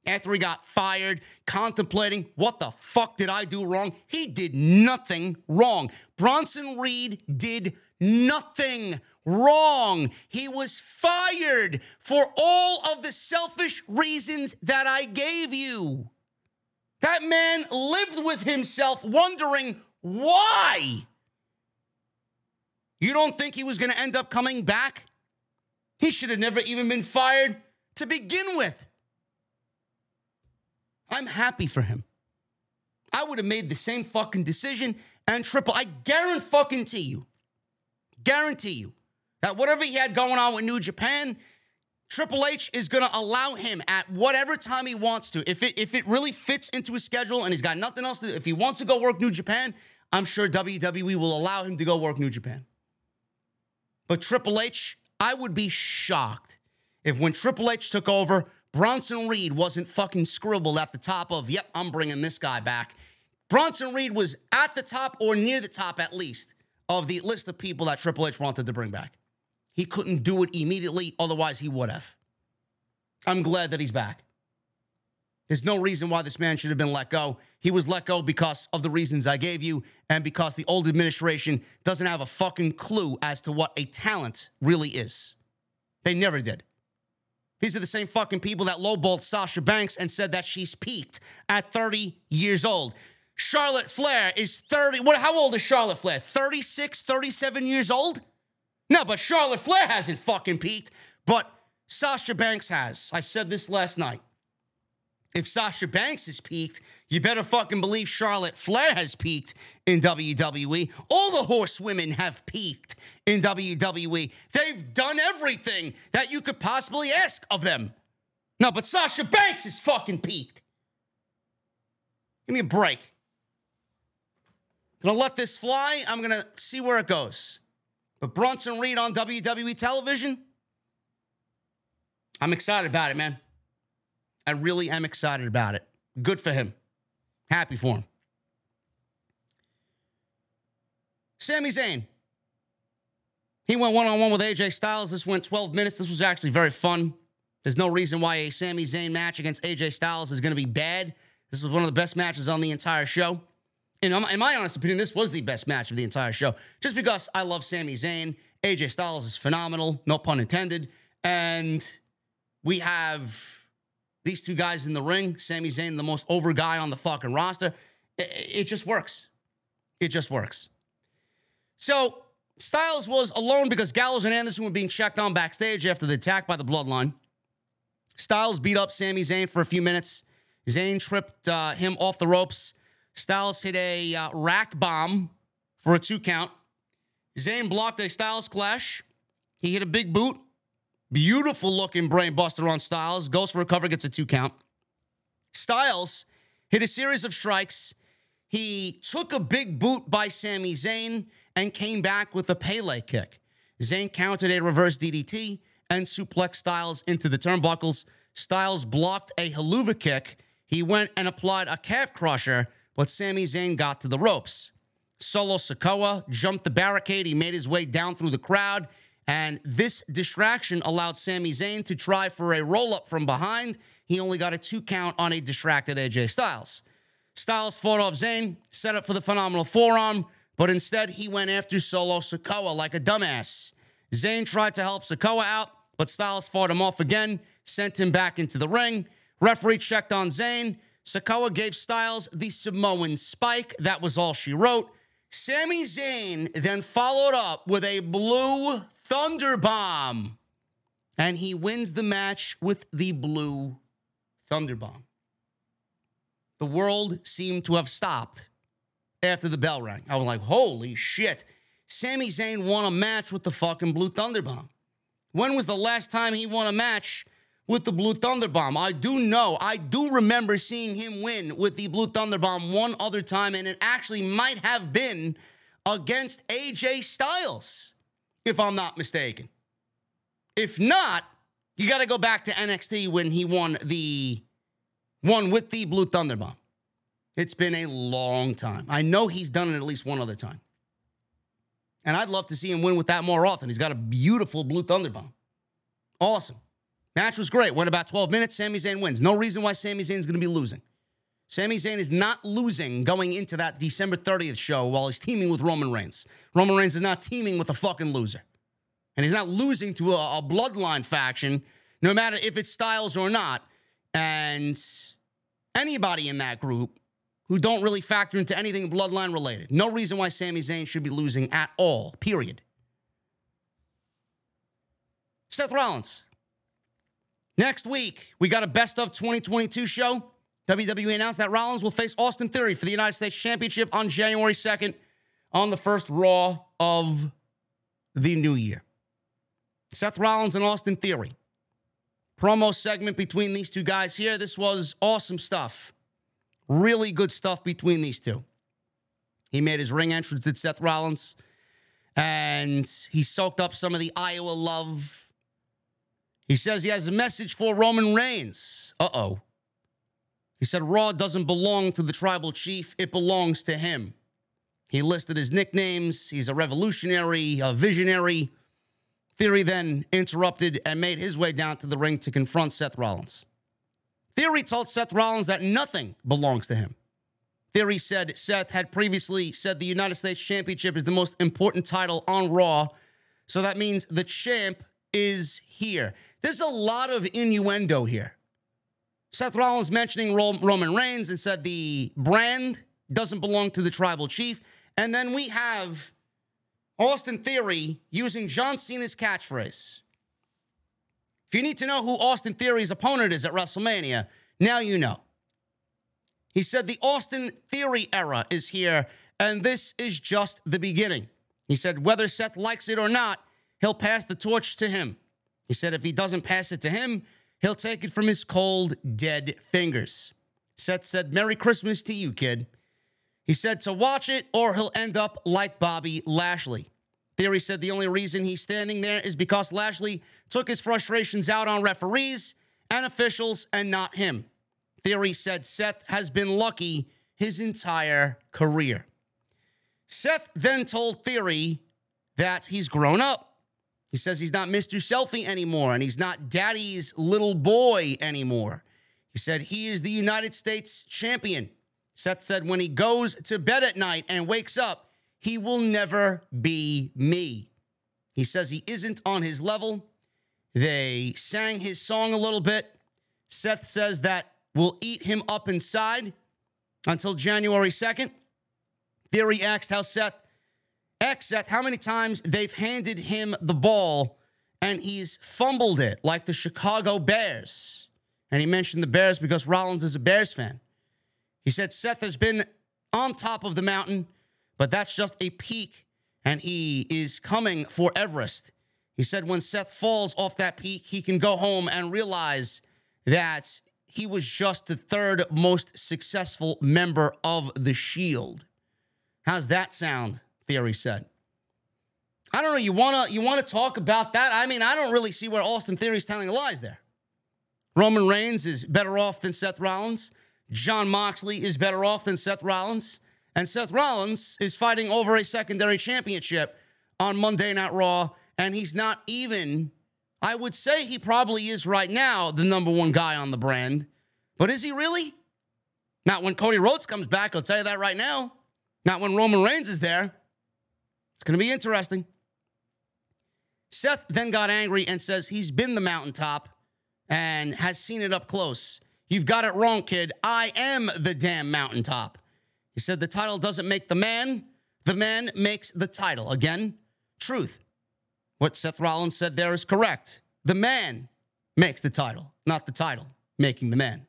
after he got fired, contemplating what the fuck did I do wrong? He did nothing wrong. Bronson Reed did nothing wrong. He was fired for all of the selfish reasons that I gave you. That man lived with himself wondering why. You don't think he was going to end up coming back? He should have never even been fired to begin with. I'm happy for him. I would have made the same fucking decision and triple. I guarantee fucking to you, guarantee you that whatever he had going on with New Japan, Triple H is going to allow him at whatever time he wants to. If it if it really fits into his schedule and he's got nothing else to do, if he wants to go work New Japan, I'm sure WWE will allow him to go work New Japan. But Triple H, I would be shocked if when Triple H took over, Bronson Reed wasn't fucking scribbled at the top of, yep, I'm bringing this guy back. Bronson Reed was at the top or near the top at least of the list of people that Triple H wanted to bring back. He couldn't do it immediately, otherwise, he would have. I'm glad that he's back. There's no reason why this man should have been let go. He was let go because of the reasons I gave you and because the old administration doesn't have a fucking clue as to what a talent really is. They never did. These are the same fucking people that lowballed Sasha Banks and said that she's peaked at 30 years old. Charlotte Flair is 30. What, how old is Charlotte Flair? 36, 37 years old? No, but Charlotte Flair hasn't fucking peaked, but Sasha Banks has. I said this last night. If Sasha Banks has peaked, you better fucking believe Charlotte Flair has peaked in WWE. All the horsewomen have peaked in WWE. They've done everything that you could possibly ask of them. No, but Sasha Banks is fucking peaked. Give me a break. Gonna let this fly. I'm gonna see where it goes. But Bronson Reed on WWE television, I'm excited about it, man. I really am excited about it. Good for him. Happy for him. Sami Zayn. He went one on one with AJ Styles. This went 12 minutes. This was actually very fun. There's no reason why a Sami Zayn match against AJ Styles is going to be bad. This was one of the best matches on the entire show. In, in my honest opinion, this was the best match of the entire show. Just because I love Sami Zayn. AJ Styles is phenomenal, no pun intended. And we have these two guys in the ring. Sami Zayn, the most over guy on the fucking roster. It, it just works. It just works. So Styles was alone because Gallows and Anderson were being checked on backstage after the attack by the Bloodline. Styles beat up Sami Zayn for a few minutes. Zayn tripped uh, him off the ropes. Styles hit a uh, rack bomb for a two count. Zayn blocked a Styles clash. He hit a big boot. Beautiful looking brainbuster on Styles. Goes for a cover, gets a two count. Styles hit a series of strikes. He took a big boot by Sami Zayn and came back with a Pele kick. Zayn countered a reverse DDT and suplexed Styles into the turnbuckles. Styles blocked a Helluva kick. He went and applied a calf crusher, but Sami Zayn got to the ropes. Solo Sikoa jumped the barricade. He made his way down through the crowd. And this distraction allowed Sami Zayn to try for a roll up from behind. He only got a two count on a distracted AJ Styles. Styles fought off Zayn, set up for the phenomenal forearm, but instead he went after Solo Sikoa like a dumbass. Zayn tried to help Sikoa out, but Styles fought him off again, sent him back into the ring. Referee checked on Zayn. Sikoa gave Styles the Samoan spike. That was all she wrote. Sami Zayn then followed up with a blue Thunder Bomb. And he wins the match with the blue Thunder Bomb. The world seemed to have stopped after the bell rang. I was like, holy shit. Sami Zayn won a match with the fucking blue Thunder Bomb. When was the last time he won a match with the Blue Thunder Bomb? I do know, I do remember seeing him win with the Blue Thunder Bomb one other time, and it actually might have been against AJ Styles, if I'm not mistaken. If not, you got to go back to NXT when he won the one with the Blue Thunder Bomb. It's been a long time. I know he's done it at least one other time. And I'd love to see him win with that more often. He's got a beautiful Blue Thunder Bomb. Awesome. Match was great. Went about 12 minutes. Sami Zayn wins. No reason why Sami Zayn's going to be losing. Sami Zayn is not losing going into that December 30th show while he's teaming with Roman Reigns. Roman Reigns is not teaming with a fucking loser. And he's not losing to a, a bloodline faction, no matter if it's Styles or not. And anybody in that group who don't really factor into anything bloodline related. No reason why Sami Zayn should be losing at all, period. Seth Rollins. Next week, we got a best of 2022 show. WWE announced that Rollins will face Austin Theory for the United States Championship on January 2nd on the first Raw of the new year. Seth Rollins and Austin Theory. Promo segment between these two guys here. This was awesome stuff. Really good stuff between these two. He made his ring entrance at Seth Rollins, and he soaked up some of the Iowa love. He says he has a message for Roman Reigns. Uh oh. He said Raw doesn't belong to the tribal chief, it belongs to him. He listed his nicknames. He's a revolutionary, a visionary. Theory then interrupted and made his way down to the ring to confront Seth Rollins. Theory told Seth Rollins that nothing belongs to him. Theory said Seth had previously said the United States Championship is the most important title on Raw. So that means the champ is here. There's a lot of innuendo here. Seth Rollins mentioning Roman Reigns and said the brand doesn't belong to the tribal chief. And then we have Austin Theory using John Cena's catchphrase. If you need to know who Austin Theory's opponent is at WrestleMania, now you know. He said the Austin Theory era is here, and this is just the beginning. He said whether Seth likes it or not, he'll pass the torch to him. He said if he doesn't pass it to him, he'll take it from his cold, dead fingers. Seth said, Merry Christmas to you, kid. He said to watch it or he'll end up like Bobby Lashley. Theory said the only reason he's standing there is because Lashley took his frustrations out on referees and officials and not him. Theory said Seth has been lucky his entire career. Seth then told Theory that he's grown up. He says he's not Mr. Selfie anymore and he's not daddy's little boy anymore. He said he is the United States champion. Seth said when he goes to bed at night and wakes up, he will never be me. He says he isn't on his level. They sang his song a little bit. Seth says that will eat him up inside until January 2nd. Theory asked how Seth, Seth, how many times they've handed him the ball and he's fumbled it like the Chicago Bears. And he mentioned the Bears because Rollins is a Bears fan. He said Seth has been on top of the mountain but that's just a peak, and he is coming for Everest. He said when Seth falls off that peak, he can go home and realize that he was just the third most successful member of the Shield. How's that sound? Theory said. I don't know. You wanna you wanna talk about that? I mean, I don't really see where Austin Theory is telling lies there. Roman Reigns is better off than Seth Rollins. Jon Moxley is better off than Seth Rollins. And Seth Rollins is fighting over a secondary championship on Monday Night Raw, and he's not even, I would say he probably is right now the number one guy on the brand. But is he really? Not when Cody Rhodes comes back, I'll tell you that right now. Not when Roman Reigns is there. It's going to be interesting. Seth then got angry and says he's been the mountaintop and has seen it up close. You've got it wrong, kid. I am the damn mountaintop. He said the title doesn't make the man, the man makes the title. Again, truth. What Seth Rollins said there is correct. The man makes the title, not the title making the man.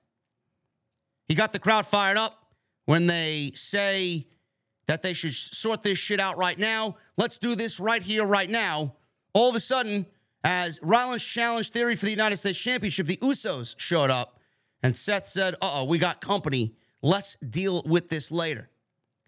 He got the crowd fired up when they say that they should sort this shit out right now. Let's do this right here, right now. All of a sudden, as Rollins challenged Theory for the United States Championship, the Usos showed up, and Seth said, Uh oh, we got company. Let's deal with this later.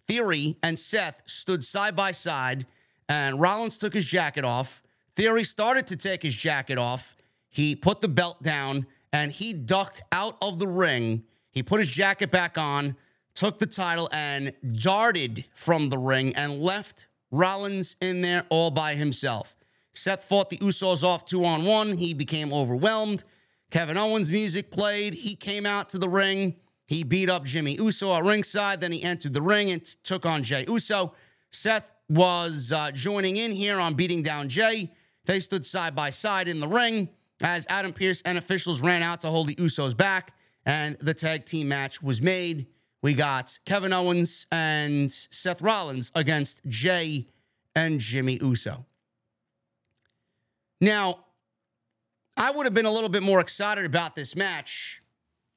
Theory and Seth stood side by side, and Rollins took his jacket off. Theory started to take his jacket off. He put the belt down and he ducked out of the ring. He put his jacket back on, took the title, and darted from the ring and left Rollins in there all by himself. Seth fought the Usos off two on one. He became overwhelmed. Kevin Owens' music played. He came out to the ring. He beat up Jimmy Uso at ringside. Then he entered the ring and took on Jay Uso. Seth was uh, joining in here on beating down Jay. They stood side by side in the ring as Adam Pearce and officials ran out to hold the Usos back, and the tag team match was made. We got Kevin Owens and Seth Rollins against Jay and Jimmy Uso. Now, I would have been a little bit more excited about this match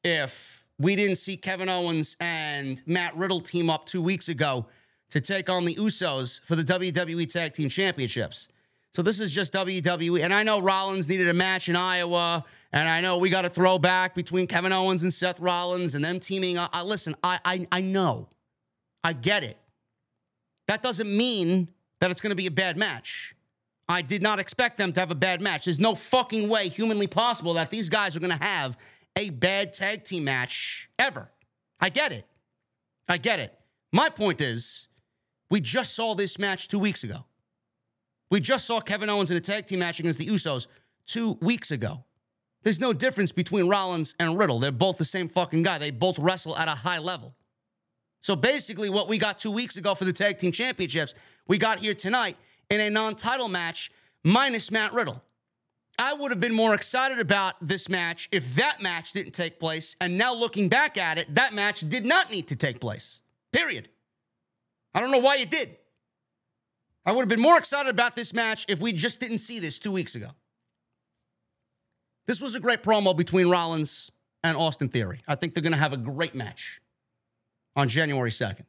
if we didn't see Kevin Owens and Matt Riddle team up two weeks ago to take on the Usos for the WWE Tag Team Championships. So this is just WWE. And I know Rollins needed a match in Iowa. And I know we got a throwback between Kevin Owens and Seth Rollins and them teaming up. I, listen, I, I, I know. I get it. That doesn't mean that it's going to be a bad match. I did not expect them to have a bad match. There's no fucking way humanly possible that these guys are going to have a bad tag team match ever. I get it. I get it. My point is, we just saw this match two weeks ago. We just saw Kevin Owens in a tag team match against the Usos two weeks ago. There's no difference between Rollins and Riddle. They're both the same fucking guy. They both wrestle at a high level. So basically, what we got two weeks ago for the tag team championships, we got here tonight in a non title match minus Matt Riddle. I would have been more excited about this match if that match didn't take place. And now looking back at it, that match did not need to take place. Period. I don't know why it did. I would have been more excited about this match if we just didn't see this two weeks ago. This was a great promo between Rollins and Austin Theory. I think they're going to have a great match on January 2nd.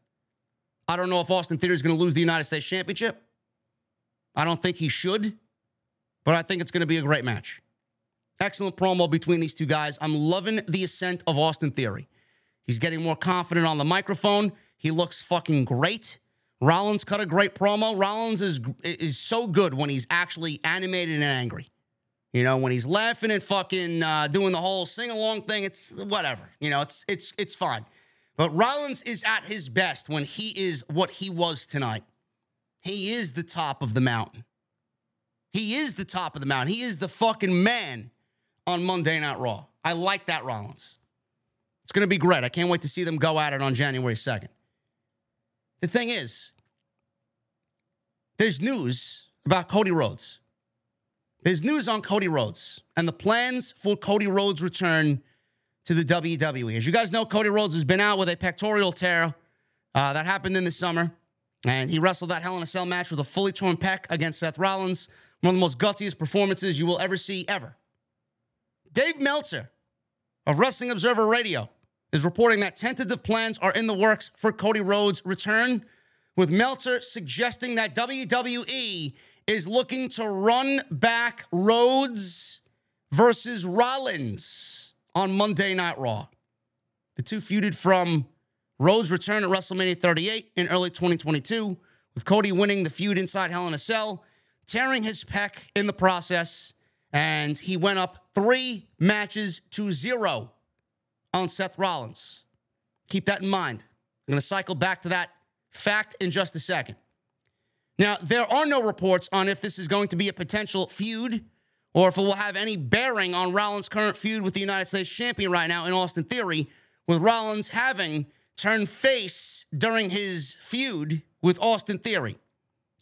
I don't know if Austin Theory is going to lose the United States Championship. I don't think he should, but I think it's going to be a great match. Excellent promo between these two guys. I'm loving the ascent of Austin Theory. He's getting more confident on the microphone. He looks fucking great. Rollins cut a great promo. Rollins is is so good when he's actually animated and angry. You know, when he's laughing and fucking uh, doing the whole sing along thing, it's whatever. You know, it's it's it's fine. But Rollins is at his best when he is what he was tonight. He is the top of the mountain. He is the top of the mountain. He is the fucking man on Monday Night Raw. I like that Rollins. It's going to be great. I can't wait to see them go at it on January 2nd. The thing is, there's news about Cody Rhodes. There's news on Cody Rhodes and the plans for Cody Rhodes' return to the WWE. As you guys know, Cody Rhodes has been out with a pectoral tear uh, that happened in the summer, and he wrestled that Hell in a Cell match with a fully torn pec against Seth Rollins. One of the most gutsiest performances you will ever see, ever. Dave Meltzer of Wrestling Observer Radio is reporting that tentative plans are in the works for Cody Rhodes' return, with Meltzer suggesting that WWE is looking to run back Rhodes versus Rollins on Monday Night Raw. The two feuded from Rhodes' return at WrestleMania 38 in early 2022, with Cody winning the feud inside Hell in a Cell, tearing his pec in the process, and he went up three matches to zero on Seth Rollins. Keep that in mind. I'm going to cycle back to that fact in just a second. Now, there are no reports on if this is going to be a potential feud or if it will have any bearing on Rollins' current feud with the United States champion right now in Austin Theory, with Rollins having turned face during his feud with Austin Theory.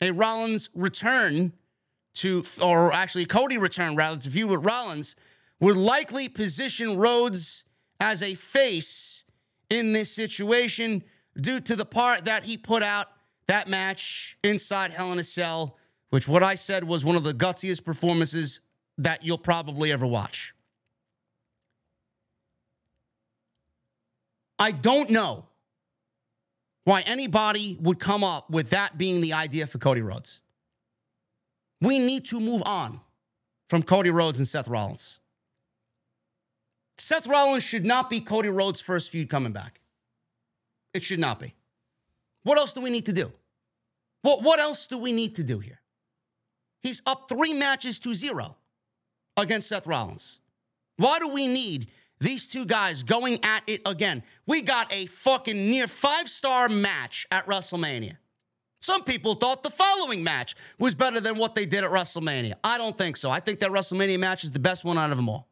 A Rollins return to, or actually Cody return rather to feud with Rollins, would likely position Rhodes as a face in this situation due to the part that he put out that match inside Hell in a Cell which what I said was one of the gutsiest performances that you'll probably ever watch. I don't know why anybody would come up with that being the idea for Cody Rhodes. We need to move on from Cody Rhodes and Seth Rollins. Seth Rollins should not be Cody Rhodes' first feud coming back. It should not be. What else do we need to do? What, what else do we need to do here? He's up three matches to zero against Seth Rollins. Why do we need these two guys going at it again? We got a fucking near five star match at WrestleMania. Some people thought the following match was better than what they did at WrestleMania. I don't think so. I think that WrestleMania match is the best one out of them all.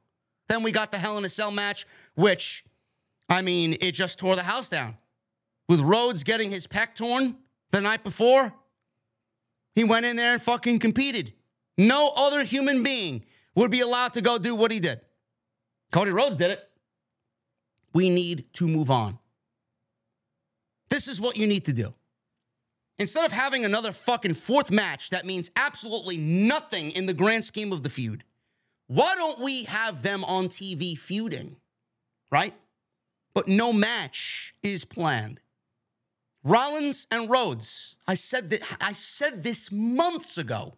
Then we got the Hell in a Cell match, which, I mean, it just tore the house down. With Rhodes getting his pec torn the night before, he went in there and fucking competed. No other human being would be allowed to go do what he did. Cody Rhodes did it. We need to move on. This is what you need to do. Instead of having another fucking fourth match that means absolutely nothing in the grand scheme of the feud, why don't we have them on TV feuding? Right? But no match is planned. Rollins and Rhodes. I said that I said this months ago.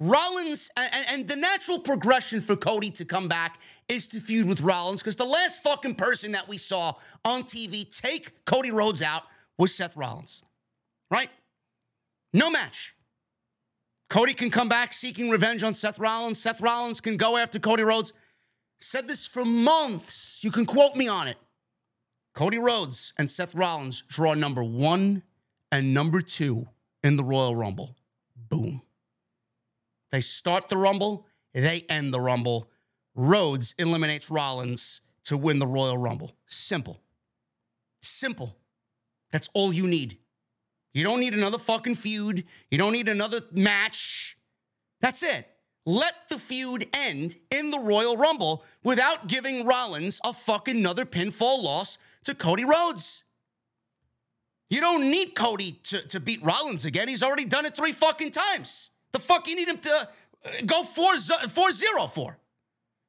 Rollins and, and, the natural progression for Cody to come back is to feud with Rollins because the last fucking person that we saw on TV take Cody Rhodes out was Seth Rollins. Right? No match. Cody can come back seeking revenge on Seth Rollins. Seth Rollins can go after Cody Rhodes. Said this for months. You can quote me on it. Cody Rhodes and Seth Rollins draw number one and number two in the Royal Rumble. Boom. They start the Rumble, they end the Rumble. Rhodes eliminates Rollins to win the Royal Rumble. Simple. Simple. That's all you need. You don't need another fucking feud. You don't need another match. That's it. Let the feud end in the Royal Rumble without giving Rollins a fucking another pinfall loss to Cody Rhodes. You don't need Cody to, to beat Rollins again. He's already done it three fucking times. The fuck you need him to uh, go 4 0 for?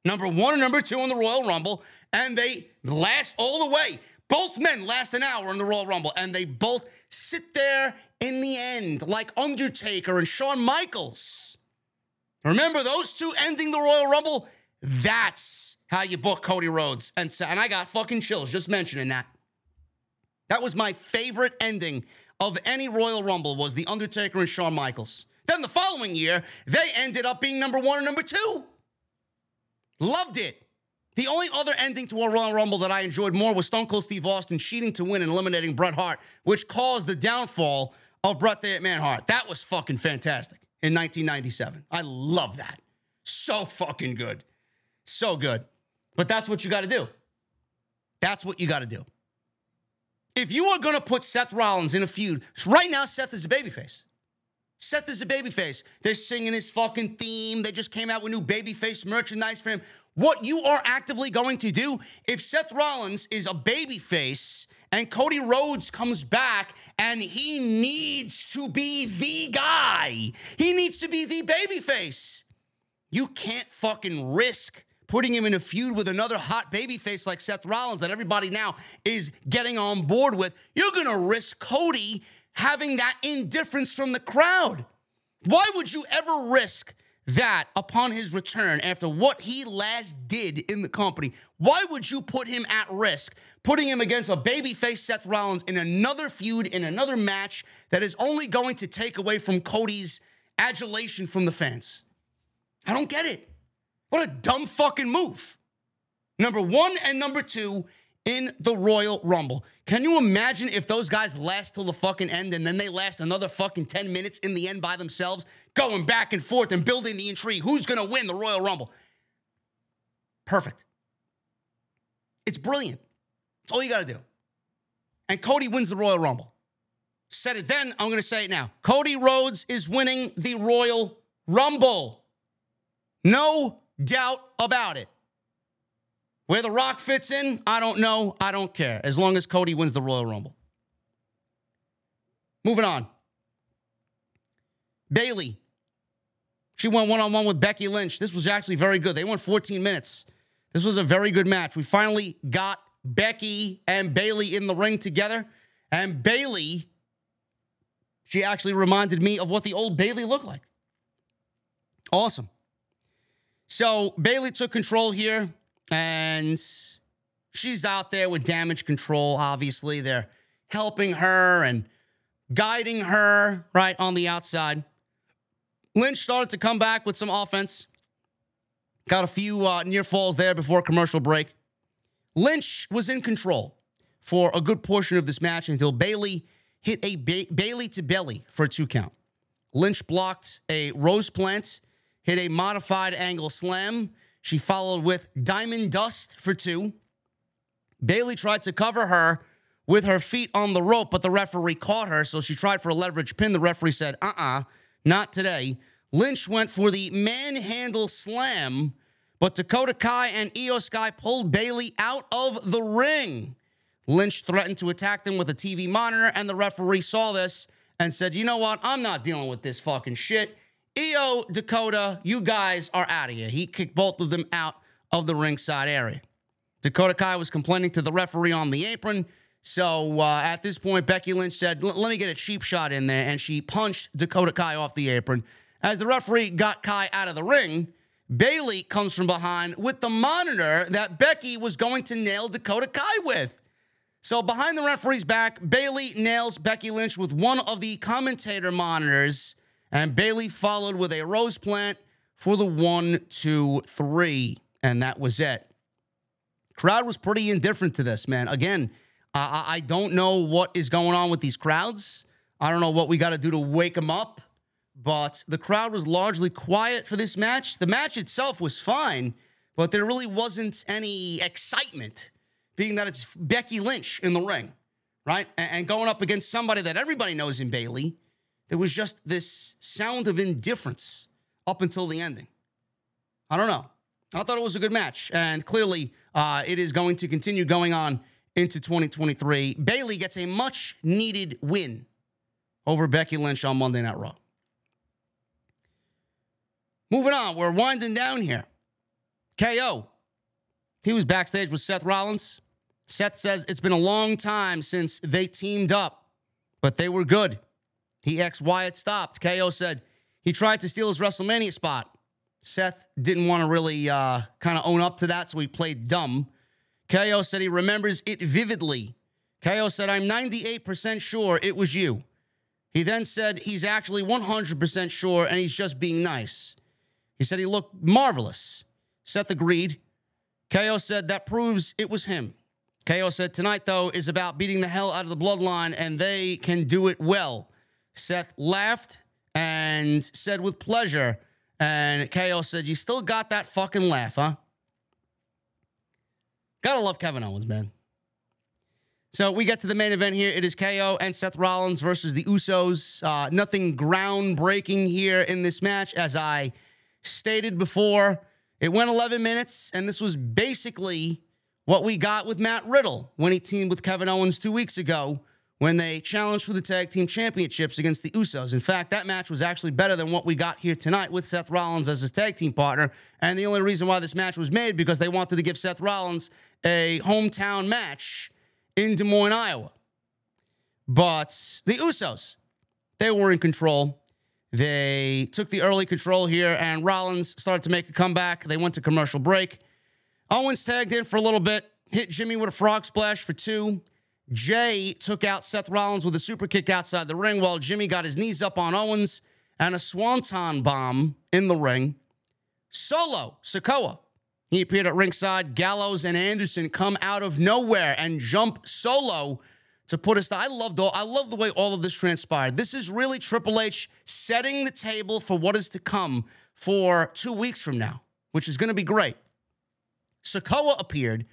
Number one and number two in the Royal Rumble, and they last all the way. Both men last an hour in the Royal Rumble, and they both sit there in the end, like Undertaker and Shawn Michaels. Remember those two ending the Royal Rumble? That's how you book Cody Rhodes. And, and I got fucking chills just mentioning that. That was my favorite ending of any Royal Rumble was The Undertaker and Shawn Michaels. Then the following year, they ended up being number one and number two. Loved it. The only other ending to a Royal Rumble that I enjoyed more was Stone Cold Steve Austin cheating to win and eliminating Bret Hart, which caused the downfall of Bret the Hitman Hart. That was fucking fantastic in 1997. I love that. So fucking good. So good. But that's what you got to do. That's what you got to do. If you are going to put Seth Rollins in a feud, right now Seth is a babyface. Seth is a babyface. They're singing his fucking theme. They just came out with new babyface merchandise for him. What you are actively going to do if Seth Rollins is a babyface and Cody Rhodes comes back and he needs to be the guy, he needs to be the babyface. You can't fucking risk putting him in a feud with another hot babyface like Seth Rollins that everybody now is getting on board with. You're gonna risk Cody having that indifference from the crowd. Why would you ever risk that upon his return after what he last did in the company, why would you put him at risk, putting him against a babyface Seth Rollins in another feud, in another match that is only going to take away from Cody's adulation from the fans? I don't get it. What a dumb fucking move. Number one and number two in the Royal Rumble. Can you imagine if those guys last till the fucking end and then they last another fucking 10 minutes in the end by themselves, going back and forth and building the intrigue? Who's gonna win the Royal Rumble? Perfect. It's brilliant. That's all you gotta do. And Cody wins the Royal Rumble. Said it then, I'm gonna say it now. Cody Rhodes is winning the Royal Rumble. No doubt about it. Where The Rock fits in, I don't know. I don't care. As long as Cody wins the Royal Rumble. Moving on. Bayley. She went one on one with Becky Lynch. This was actually very good. They went 14 minutes. This was a very good match. We finally got Becky and Bayley in the ring together. And Bayley, she actually reminded me of what the old Bayley looked like. Awesome. So Bayley took control here, and she's out there with damage control. Obviously, they're helping her and guiding her right on the outside. Lynch started to come back with some offense. Got a few uh, near falls there before commercial break. Lynch was in control for a good portion of this match until Bayley hit a ba- Bayley to belly for a two count. Lynch blocked a rose plant, hit a modified angle slam. She followed with diamond dust for two. Bayley tried to cover her with her feet on the rope, but the referee caught her, so she tried for a leverage pin. The referee said, uh uh-uh, uh, not today. Lynch went for the manhandle slam, but Dakota Kai and Iyo Sky pulled Bayley out of the ring. Lynch threatened to attack them with a TV monitor, and the referee saw this and said, You know what? I'm not dealing with this fucking shit. Iyo, Dakota, you guys are out of here. He kicked both of them out of the ringside area. Dakota Kai was complaining to the referee on the apron. So uh, at this point, Becky Lynch said, Let me get a cheap shot in there. And she punched Dakota Kai off the apron. As the referee got Kai out of the ring, Bayley comes from behind with the monitor that Becky was going to nail Dakota Kai with. So behind the referee's back, Bayley nails Becky Lynch with one of the commentator monitors, and Bayley followed with a rose plant for the one, two, three, and that was it. Crowd was pretty indifferent to this, man. Again, uh, I don't know what is going on with these crowds. I don't know what we got to do to wake them up, but the crowd was largely quiet for this match. The match itself was fine, but there really wasn't any excitement being that it's Becky Lynch in the ring, right? And going up against somebody that everybody knows in Bayley. There was just this sound of indifference up until the ending. I don't know. I thought it was a good match, and clearly uh, it is going to continue going on into 2023. Bayley gets a much needed win over Becky Lynch on Monday Night Raw. Moving on, we're winding down here. KO. He was backstage with Seth Rollins. Seth says it's been a long time since they teamed up, but they were good. He ex Wyatt stopped. KO said he tried to steal his WrestleMania spot. Seth didn't want to really uh, kind of own up to that, so he played dumb. KO said he remembers it vividly. KO said, I'm 98% sure it was you. He then said he's actually 100% sure and he's just being nice. He said he looked marvelous. Seth agreed. KO said that proves it was him. KO said tonight, though, is about beating the hell out of the bloodline, and they can do it well. Seth laughed and said with pleasure, and KO said, You still got that fucking laugh, huh? Gotta love Kevin Owens, man. So we get to the main event here. It is KO and Seth Rollins versus the Usos. Uh, nothing groundbreaking here in this match, as I stated before. It went 11 minutes, and this was basically what we got with Matt Riddle when he teamed with Kevin Owens two weeks ago when they challenged for the tag team championships against the Usos. In fact, that match was actually better than what we got here tonight with Seth Rollins as his tag team partner. And the only reason why this match was made because they wanted to give Seth Rollins a hometown match in Des Moines, Iowa. But the Usos, they were in control. They took the early control here, and Rollins started to make a comeback. They went to commercial break. Owens tagged in for a little bit, hit Jimmy with a frog splash for two. Jay took out Seth Rollins with a super kick outside the ring while Jimmy got his knees up on Owens and a swanton bomb in the ring. Solo, Sikoa. He appeared at ringside. Gallows and Anderson come out of nowhere and jump solo to put us. I loved all. I love the way all of this transpired. This is really Triple H setting the table for what is to come for two weeks from now, which is going to be great. Sikoa appeared.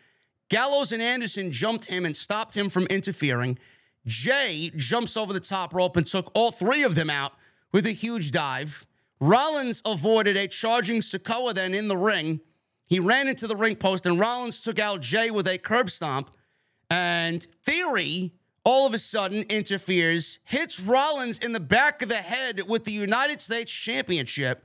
Gallows and Anderson jumped him and stopped him from interfering. Jay jumps over the top rope and took all three of them out with a huge dive. Rollins avoided a charging Sikoa then in the ring. He ran into the ring post and Rollins took out Jay with a curb stomp. And Theory all of a sudden interferes, hits Rollins in the back of the head with the United States Championship.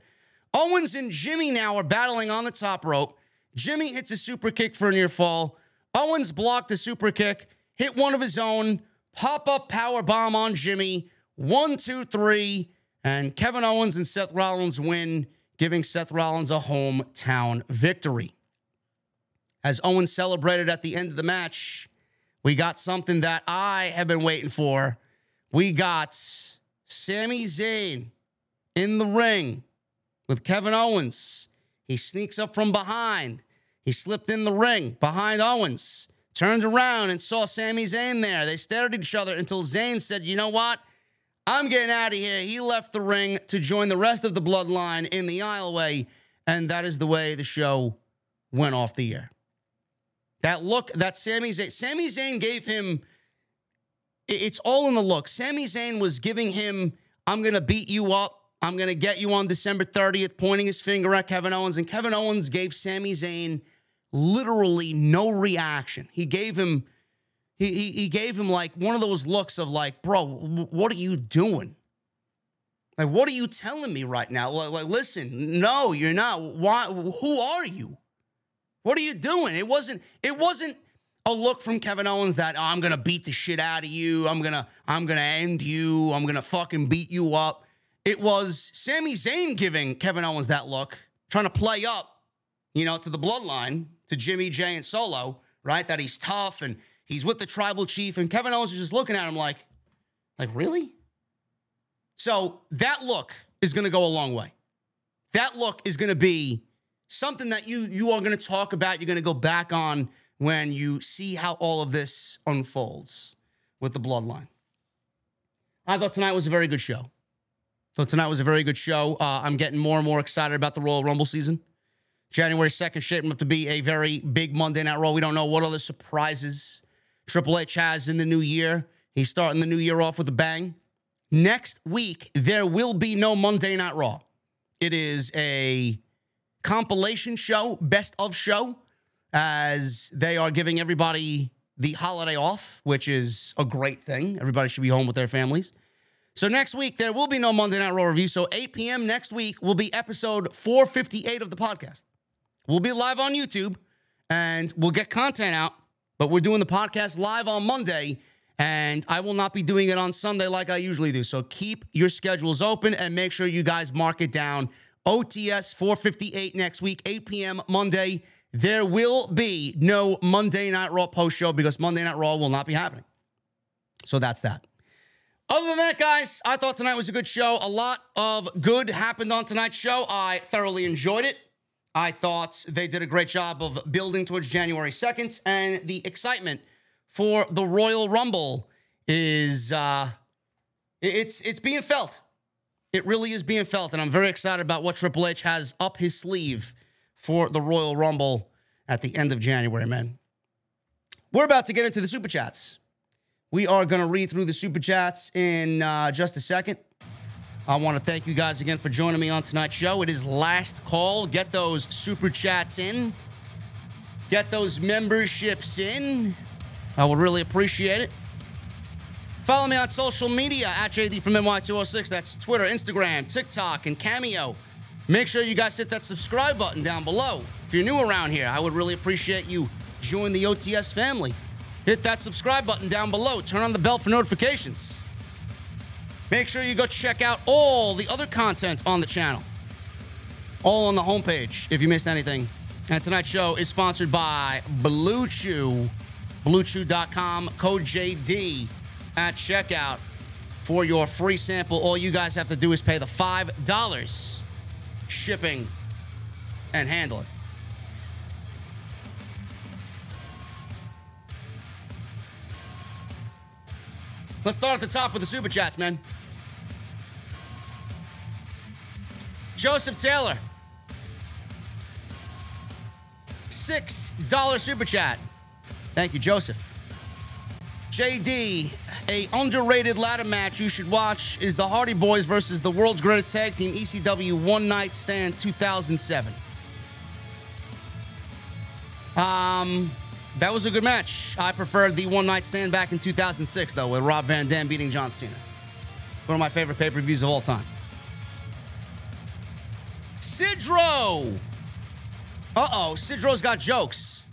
Owens and Jimmy now are battling on the top rope. Jimmy hits a super kick for a near fall. Owens blocked a super kick, hit one of his own, pop up power bomb on Jimmy. One, two, three. And Kevin Owens and Seth Rollins win, giving Seth Rollins a hometown victory. As Owens celebrated at the end of the match, we got something that I have been waiting for. We got Sami Zayn in the ring with Kevin Owens. He sneaks up from behind. He slipped in the ring behind Owens, turned around and saw Sami Zayn there. They stared at each other until Zayn said, You know what? I'm getting out of here. He left the ring to join the rest of the bloodline in the aisleway. And that is the way the show went off the air. That look that Sami Zayn, Sami Zayn gave him, it's all in the look. Sami Zayn was giving him, I'm going to beat you up. I'm going to get you on December 30th, pointing his finger at Kevin Owens. And Kevin Owens gave Sami Zayn literally no reaction. He gave him he, he, he gave him like one of those looks of like, bro, what are you doing? Like, what are you telling me right now? Like, like, listen, no, you're not. Why? Who are you? What are you doing? It wasn't. It wasn't a look from Kevin Owens that oh, I'm gonna beat the shit out of you. I'm gonna. I'm gonna end you. I'm gonna fucking beat you up. It was Sami Zayn giving Kevin Owens that look, trying to play up, you know, to the bloodline, to Jimmy Jay and Solo, right? That he's tough and he's with the tribal chief, and Kevin Owens is just looking at him like, like really? So that look is going to go a long way. That look is going to be something that you you are going to talk about. You're going to go back on when you see how all of this unfolds with the bloodline. I thought tonight was a very good show. So tonight was a very good show. Uh, I'm getting more and more excited about the Royal Rumble season. January 2nd shaping up to be a very big Monday Night Raw. We don't know what other surprises Triple H has in the new year. He's starting the new year off with a bang. Next week, there will be no Monday Night Raw. It is a compilation show, best of show, as they are giving everybody the holiday off, which is a great thing. Everybody should be home with their families. So next week, there will be no Monday Night Raw review. So 8 p.m. next week will be episode 458 of the podcast. We'll be live on YouTube and we'll get content out, but we're doing the podcast live on Monday. And I will not be doing it on Sunday like I usually do. So keep your schedules open and make sure you guys mark it down. OTS 458 next week, 8 p.m. Monday. There will be no Monday Night Raw post show because Monday Night Raw will not be happening. So that's that. Other than that, guys, I thought tonight was a good show. A lot of good happened on tonight's show. I thoroughly enjoyed it. I thought they did a great job of building towards January 2nd, and the excitement for the Royal Rumble is uh it's it's being felt. It really is being felt, and I'm very excited about what Triple H has up his sleeve for the Royal Rumble at the end of January, man. We're about to get into the super chats. We are going to read through the super chats in uh, just a second. I want to thank you guys again for joining me on tonight's show. It is last call. Get those super chats in, get those memberships in. I would really appreciate it. Follow me on social media at JD from NY206. That's Twitter, Instagram, TikTok, and Cameo. Make sure you guys hit that subscribe button down below. If you're new around here, I would really appreciate you join the OTS family hit that subscribe button down below. Turn on the bell for notifications. Make sure you go check out all the other content on the channel. All on the homepage if you missed anything. And tonight's show is sponsored by Blue Chew. BlueChew.com, code JD at checkout for your free sample. All you guys have to do is pay the $5 shipping and handle Let's start at the top with the super chats, man. Joseph Taylor. $6 super chat. Thank you, Joseph. JD, a underrated ladder match you should watch is the Hardy Boys versus the world's greatest tag team, ECW One Night Stand 2007. Um, that was a good match. I preferred the one night stand back in 2006, though, with Rob Van Dam beating John Cena. One of my favorite pay per views of all time. Sidro. Uh oh, Sidro's got jokes.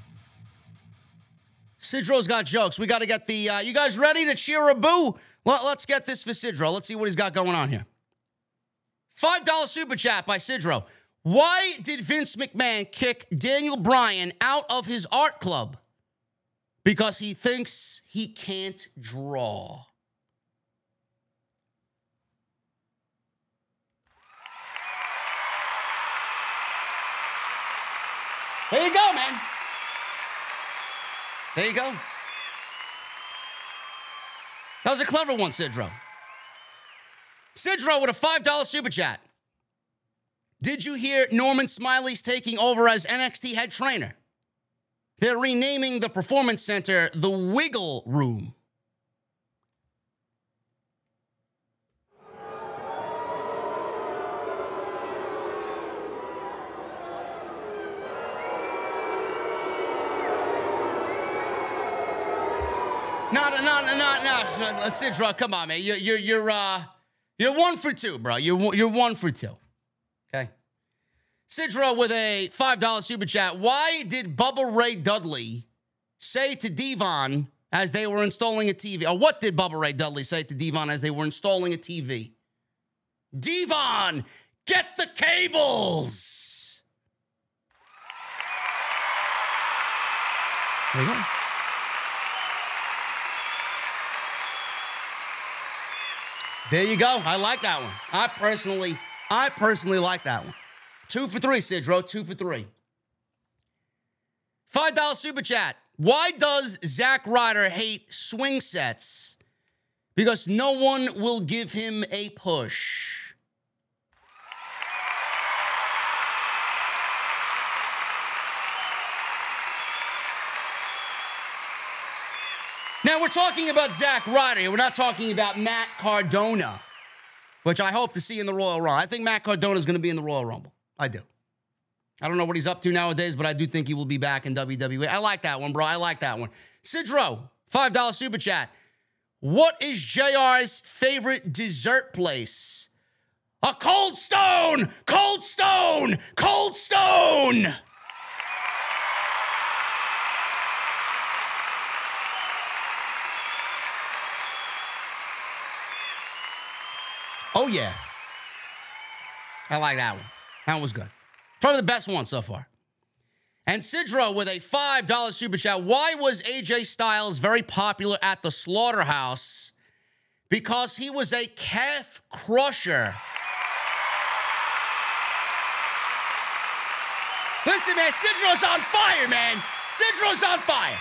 Sidro's got jokes. We got to get the. Uh, you guys ready to cheer a boo? Let, let's get this for Sidro. Let's see what he's got going on here. $5 super chat by Sidro. Why did Vince McMahon kick Daniel Bryan out of his art club? Because he thinks he can't draw. There you go, man. There you go. That was a clever one, Sidro. Sidro with a $5 super chat. Did you hear Norman Smiley's taking over as NXT head trainer? They're renaming the performance center the Wiggle Room. No, no, no, no, no, no, Sidro, come on, man. You're, you're, you're, uh, you're one for two, bro. You're, you're one for two. Sidro with a $5 super chat. Why did Bubba Ray Dudley say to Devon as they were installing a TV? Or what did Bubba Ray Dudley say to Devon as they were installing a TV? Devon, get the cables. There you go. There you go. I like that one. I personally, I personally like that one. Two for three, Sidro. Two for three. Five dollar super chat. Why does Zack Ryder hate swing sets? Because no one will give him a push. Now we're talking about Zack Ryder. We're not talking about Matt Cardona, which I hope to see in the Royal Rumble. I think Matt Cardona is going to be in the Royal Rumble. I do. I don't know what he's up to nowadays, but I do think he will be back in WWE. I like that one, bro. I like that one. Sidro, $5 super chat. What is JR's favorite dessert place? A cold stone! Cold stone! Cold stone! Oh, yeah. I like that one. That was good. Probably the best one so far. And Sidro with a $5 super chat. Why was AJ Styles very popular at the slaughterhouse? Because he was a calf crusher. Listen, man, Sidro's on fire, man. Sidro's on fire.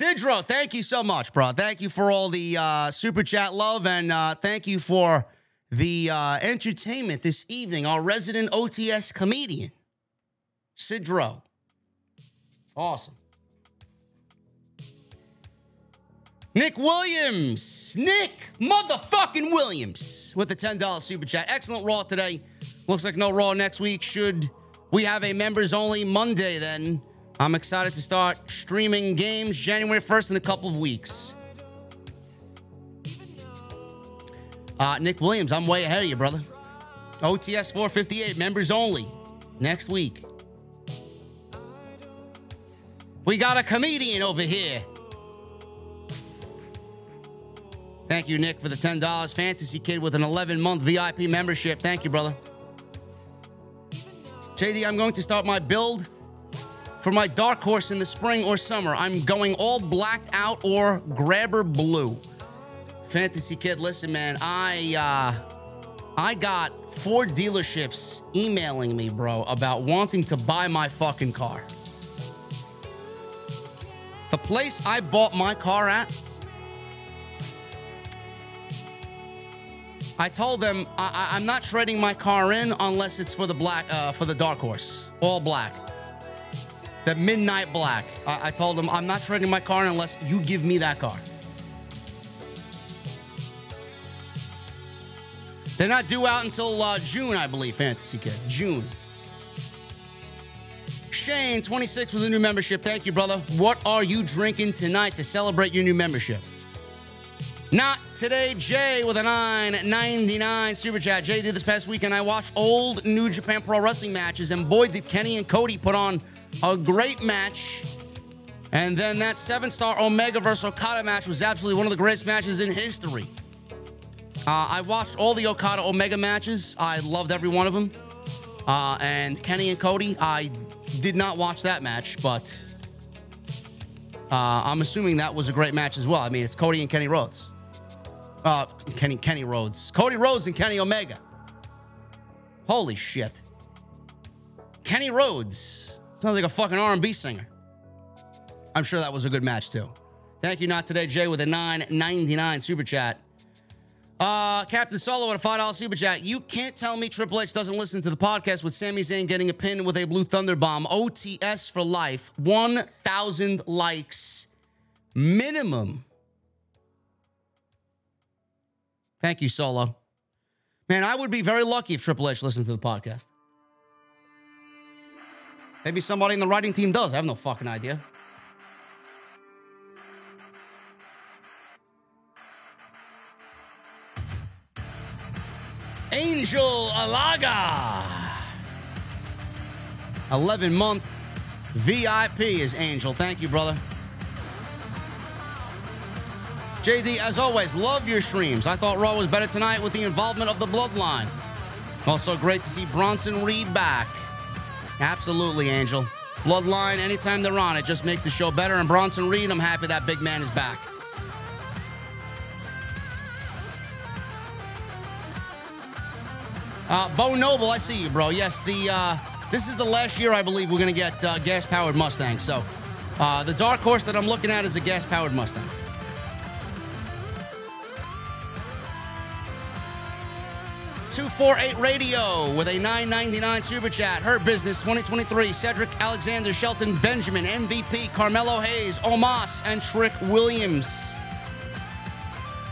Sidro, thank you so much, bro. Thank you for all the uh, super chat love, and uh, thank you for the uh, entertainment this evening. Our resident OTS comedian, Sidro. Awesome. Nick Williams, Nick motherfucking Williams, with the $10 super chat. Excellent Raw today. Looks like no Raw next week. Should we have a members only Monday then? I'm excited to start streaming games January 1st in a couple of weeks. Uh, Nick Williams, I'm way ahead of you, brother. OTS 458, members only, next week. We got a comedian over here. Thank you, Nick, for the $10. Fantasy Kid with an 11 month VIP membership. Thank you, brother. JD, I'm going to start my build for my dark horse in the spring or summer. I'm going all blacked out or grabber blue. Fantasy Kid, listen, man, I uh I got four dealerships emailing me, bro, about wanting to buy my fucking car. The place I bought my car at, I told them I, am not trading my car in unless it's for the black, uh, for the dark horse, all black, the midnight black. I, I told him, I'm not trading my car unless you give me that car. They're not due out until uh, June, I believe. Fantasy Kid, June. Shane, 26 with a new membership. Thank you, brother. What are you drinking tonight to celebrate your new membership? Not today Jay with a 999 super chat. Jay did this past weekend. I watched old New Japan Pro Wrestling matches, and boy, did Kenny and Cody put on a great match. And then that seven star Omega versus Okada match was absolutely one of the greatest matches in history. Uh, I watched all the Okada Omega matches. I loved every one of them. Uh, and Kenny and Cody, I did not watch that match, but uh, I'm assuming that was a great match as well. I mean, it's Cody and Kenny Rhodes. Uh, Kenny Kenny Rhodes, Cody Rhodes and Kenny Omega. Holy shit! Kenny Rhodes sounds like a fucking R&B singer. I'm sure that was a good match too. Thank you, not today, Jay, with a 9.99 super chat. Uh, Captain Solo with a five dollar super chat. You can't tell me Triple H doesn't listen to the podcast with Sami Zayn getting a pin with a blue thunder bomb. OTS for life. One thousand likes minimum. Thank you, Solo. Man, I would be very lucky if Triple H listened to the podcast. Maybe somebody in the writing team does. I have no fucking idea. Angel Alaga. 11 month VIP is Angel. Thank you, brother. JD, as always, love your streams. I thought Raw was better tonight with the involvement of the Bloodline. Also, great to see Bronson Reed back. Absolutely, Angel. Bloodline, anytime they're on, it just makes the show better. And Bronson Reed, I'm happy that big man is back. Uh, Bo Noble, I see you, bro. Yes, the uh, this is the last year I believe we're gonna get uh, gas-powered Mustangs. So uh, the dark horse that I'm looking at is a gas-powered Mustang. Two four eight radio with a 9.99 super chat. Hurt Business 2023. Cedric Alexander, Shelton Benjamin, MVP, Carmelo Hayes, Omos, and Trick Williams.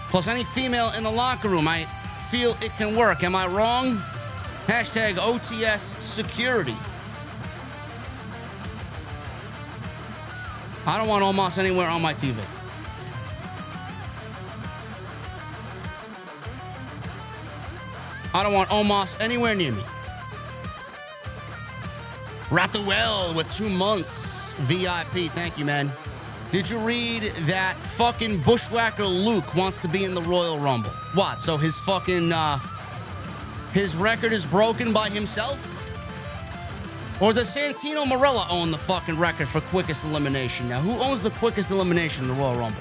Plus any female in the locker room. I feel it can work. Am I wrong? Hashtag OTS security. I don't want Omos anywhere on my TV. I don't want Omos anywhere near me. Rathawell with two months VIP. Thank you, man. Did you read that fucking bushwhacker Luke wants to be in the Royal Rumble? What? So his fucking uh his record is broken by himself? Or does Santino Marella own the fucking record for quickest elimination? Now, who owns the quickest elimination in the Royal Rumble?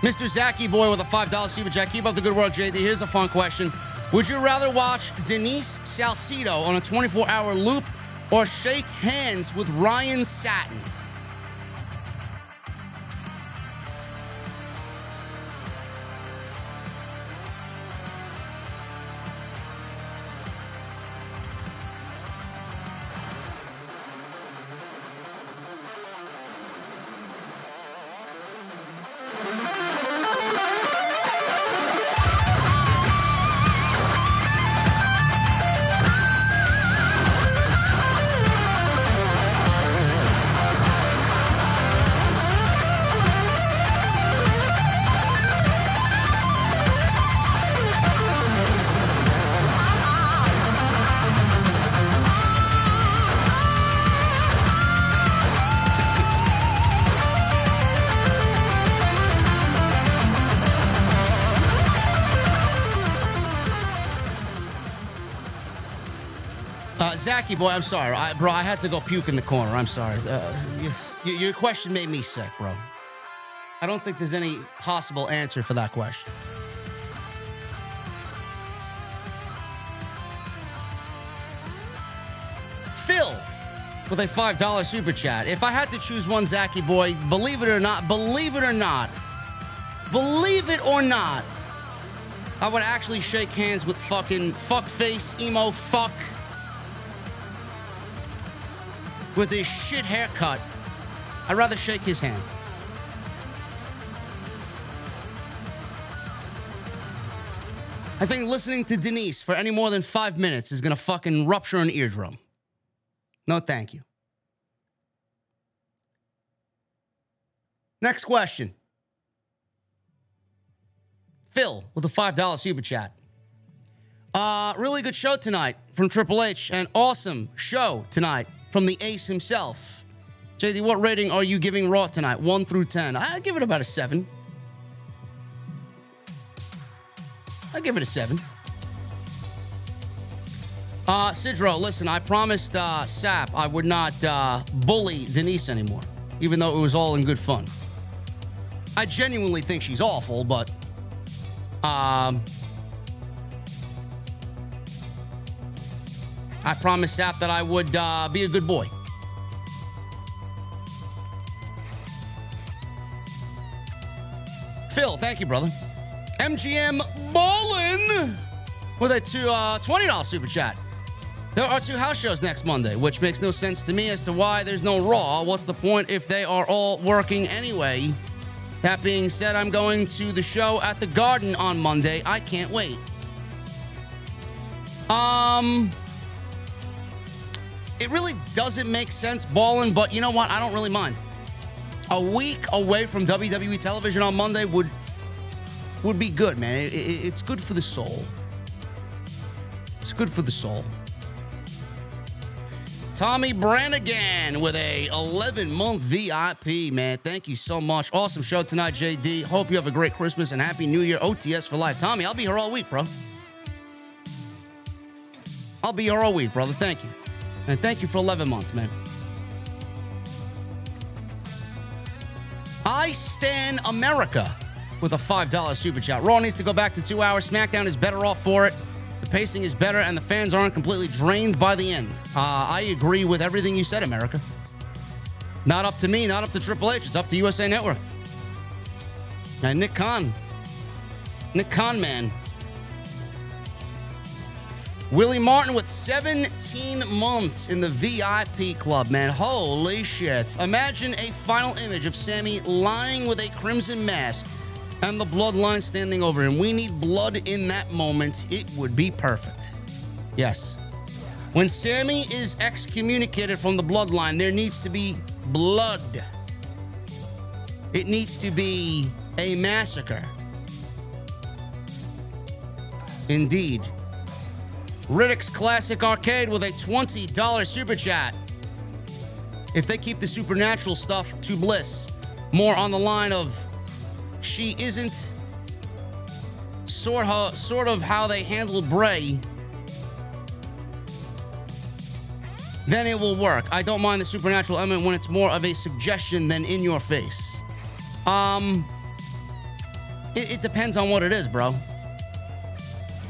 Mr. Zacky Boy with a $5 super chat. Keep up the good work, JD. Here's a fun question. Would you rather watch Denise Salcido on a 24 hour loop or shake hands with Ryan Satin? Zachy boy, I'm sorry, I, bro. I had to go puke in the corner. I'm sorry. Uh, you, your question made me sick, bro. I don't think there's any possible answer for that question. Phil with a $5 super chat. If I had to choose one, Zachy boy, believe it or not, believe it or not, believe it or not, I would actually shake hands with fucking fuckface, emo fuck with his shit haircut. I'd rather shake his hand. I think listening to Denise for any more than five minutes is gonna fucking rupture an eardrum. No, thank you. Next question. Phil with a $5 super chat. Uh, really good show tonight from Triple H, and awesome show tonight from the ace himself. JD, what rating are you giving Raw tonight? One through 10. I give it about a seven. I give it a seven. Uh, Sidro, listen, I promised uh, Sap I would not uh, bully Denise anymore, even though it was all in good fun. I genuinely think she's awful, but um, I promised Sap that I would uh, be a good boy. Phil, thank you, brother. MGM Ballin with a two, uh, $20 super chat. There are two house shows next Monday, which makes no sense to me as to why there's no Raw. What's the point if they are all working anyway? That being said, I'm going to the show at the Garden on Monday. I can't wait. Um, it really doesn't make sense balling, but you know what? I don't really mind. A week away from WWE television on Monday would would be good, man. It, it, it's good for the soul. It's good for the soul. Tommy Brannigan with a 11 month VIP, man. Thank you so much. Awesome show tonight, JD. Hope you have a great Christmas and Happy New Year. OTS for life. Tommy, I'll be here all week, bro. I'll be here all week, brother. Thank you. And thank you for 11 months, man. I Stand America with a $5 super chat. Raw needs to go back to two hours. SmackDown is better off for it. The pacing is better, and the fans aren't completely drained by the end. Uh, I agree with everything you said, America. Not up to me, not up to Triple H. It's up to USA Network. And Nick Khan. Nick Khan, man. Willie Martin with 17 months in the VIP club, man. Holy shit. Imagine a final image of Sami lying with a crimson mask and the bloodline standing over him. We need blood in that moment. It would be perfect. Yes. When Sami is excommunicated from the bloodline, there needs to be blood. It needs to be a massacre. Indeed. Riddick's Classic Arcade with a $20 super chat. If they keep the supernatural stuff to Bliss, more on the line of she isn't sort of, sort of how they handled Bray, then it will work. I don't mind the supernatural element when it's more of a suggestion than in your face. Um, it, it depends on what it is, bro.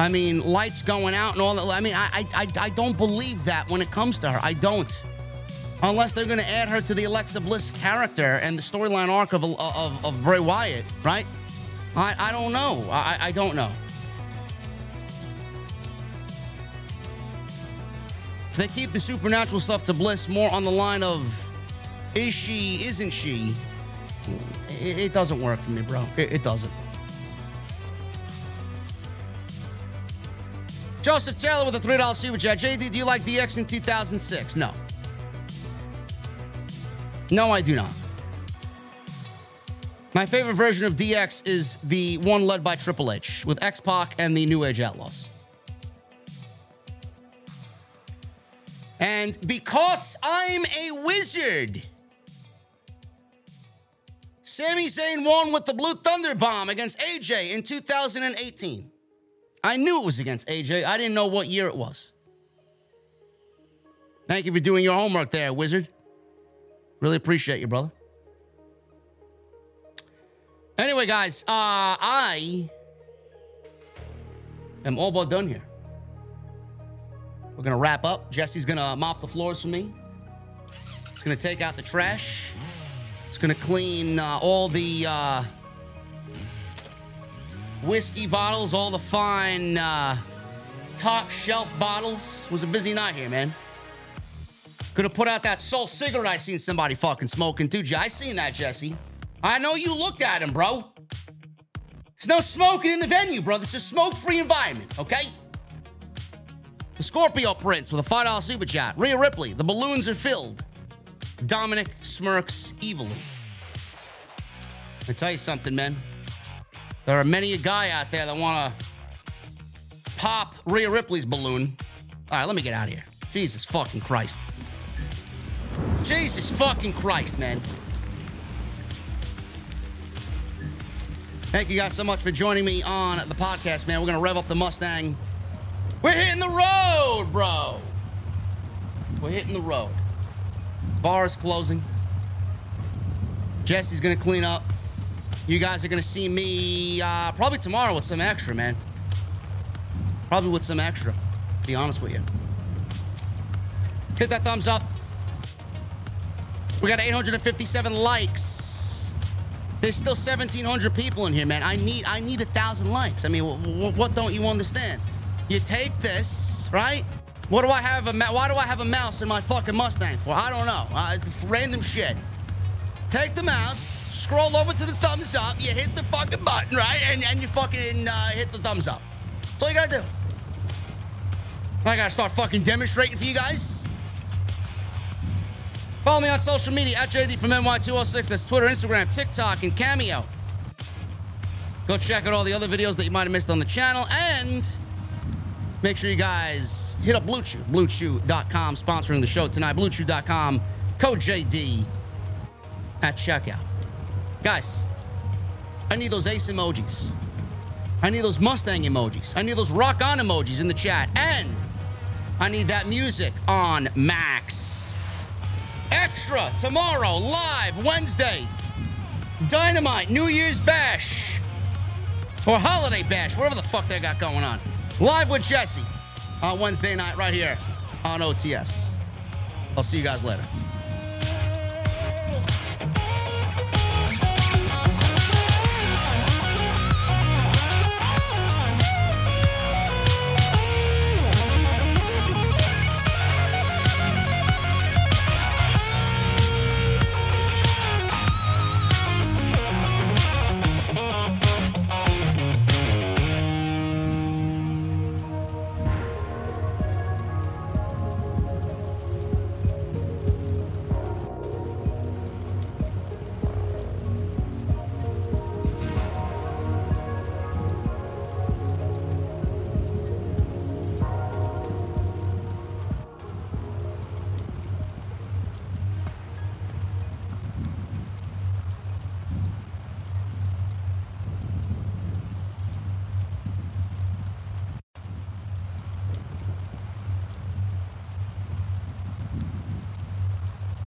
I mean, lights going out and all that. I mean, I, I, I don't believe that when it comes to her. I don't. Unless they're going to add her to the Alexa Bliss character and the storyline arc of, of, of Bray Wyatt, right? I, I don't know. I, I don't know. If they keep the supernatural stuff to Bliss more on the line of is she, isn't she, it, it doesn't work for me, bro. It, it doesn't. Joseph Taylor with a $3 super chat. JD, do you like DX in 2006? No. No, I do not. My favorite version of DX is the one led by Triple H with X Pac and the New Age Outlaws. And because I'm a wizard, Sami Zayn won with the Blue Thunder Bomb against AJ in 2018. I knew it was against AJ. I didn't know what year it was. Thank you for doing your homework there, wizard. Really appreciate you, brother. Anyway, guys, uh, I am all but done here. We're gonna wrap up. Jesse's gonna mop the floors for me. He's gonna take out the trash. He's gonna clean uh, all the uh, whiskey bottles, all the fine uh, top shelf bottles. Was a busy night here, man. Could have put out that soul cigarette I seen somebody fucking smoking too. I seen that, Jesse. I know you looked at him, bro. There's no smoking in the venue, brother. It's a smoke free environment, okay? The Scorpio Prince with a $5 super chat. Rhea Ripley, the balloons are filled. Dominik smirks evilly. I tell you something, man. There are many a guy out there that want to pop Rhea Ripley's balloon. All right, let me get out of here. Jesus fucking Christ. Jesus fucking Christ, man. Thank you guys so much for joining me on the podcast, man. We're going to rev up the Mustang. We're hitting the road, bro. We're hitting the road. Bar is closing. Jesse's going to clean up. You guys are going to see me uh, probably tomorrow with some extra, man. Probably with some extra, to be honest with you. Hit that thumbs up. We got 857 likes. There's still 1,700 people in here, man. I need I need a thousand likes. I mean, wh- wh- what don't you understand? You take this, right? What do I have a why do I have a mouse in my fucking Mustang for? I don't know. Uh, random shit. Take the mouse, scroll over to the thumbs up, you hit the fucking button, right? And, and you fucking uh, hit the thumbs up. That's all you gotta do. I gotta start fucking demonstrating for you guys. Follow me on social media at JD from NY206. That's Twitter, Instagram, TikTok, and Cameo. Go check out all the other videos that you might have missed on the channel. And make sure you guys hit up Blue Chew, BlueChew.com, sponsoring the show tonight. BlueChew.com, code JD at checkout. Guys, I need those ace emojis. I need those Mustang emojis. I need those rock on emojis in the chat. And I need that music on max. Extra tomorrow, live Wednesday. Dynamite, New Year's Bash. Or Holiday Bash, whatever the fuck they got going on. Live with Jesse on Wednesday night, right here on OTS. I'll see you guys later.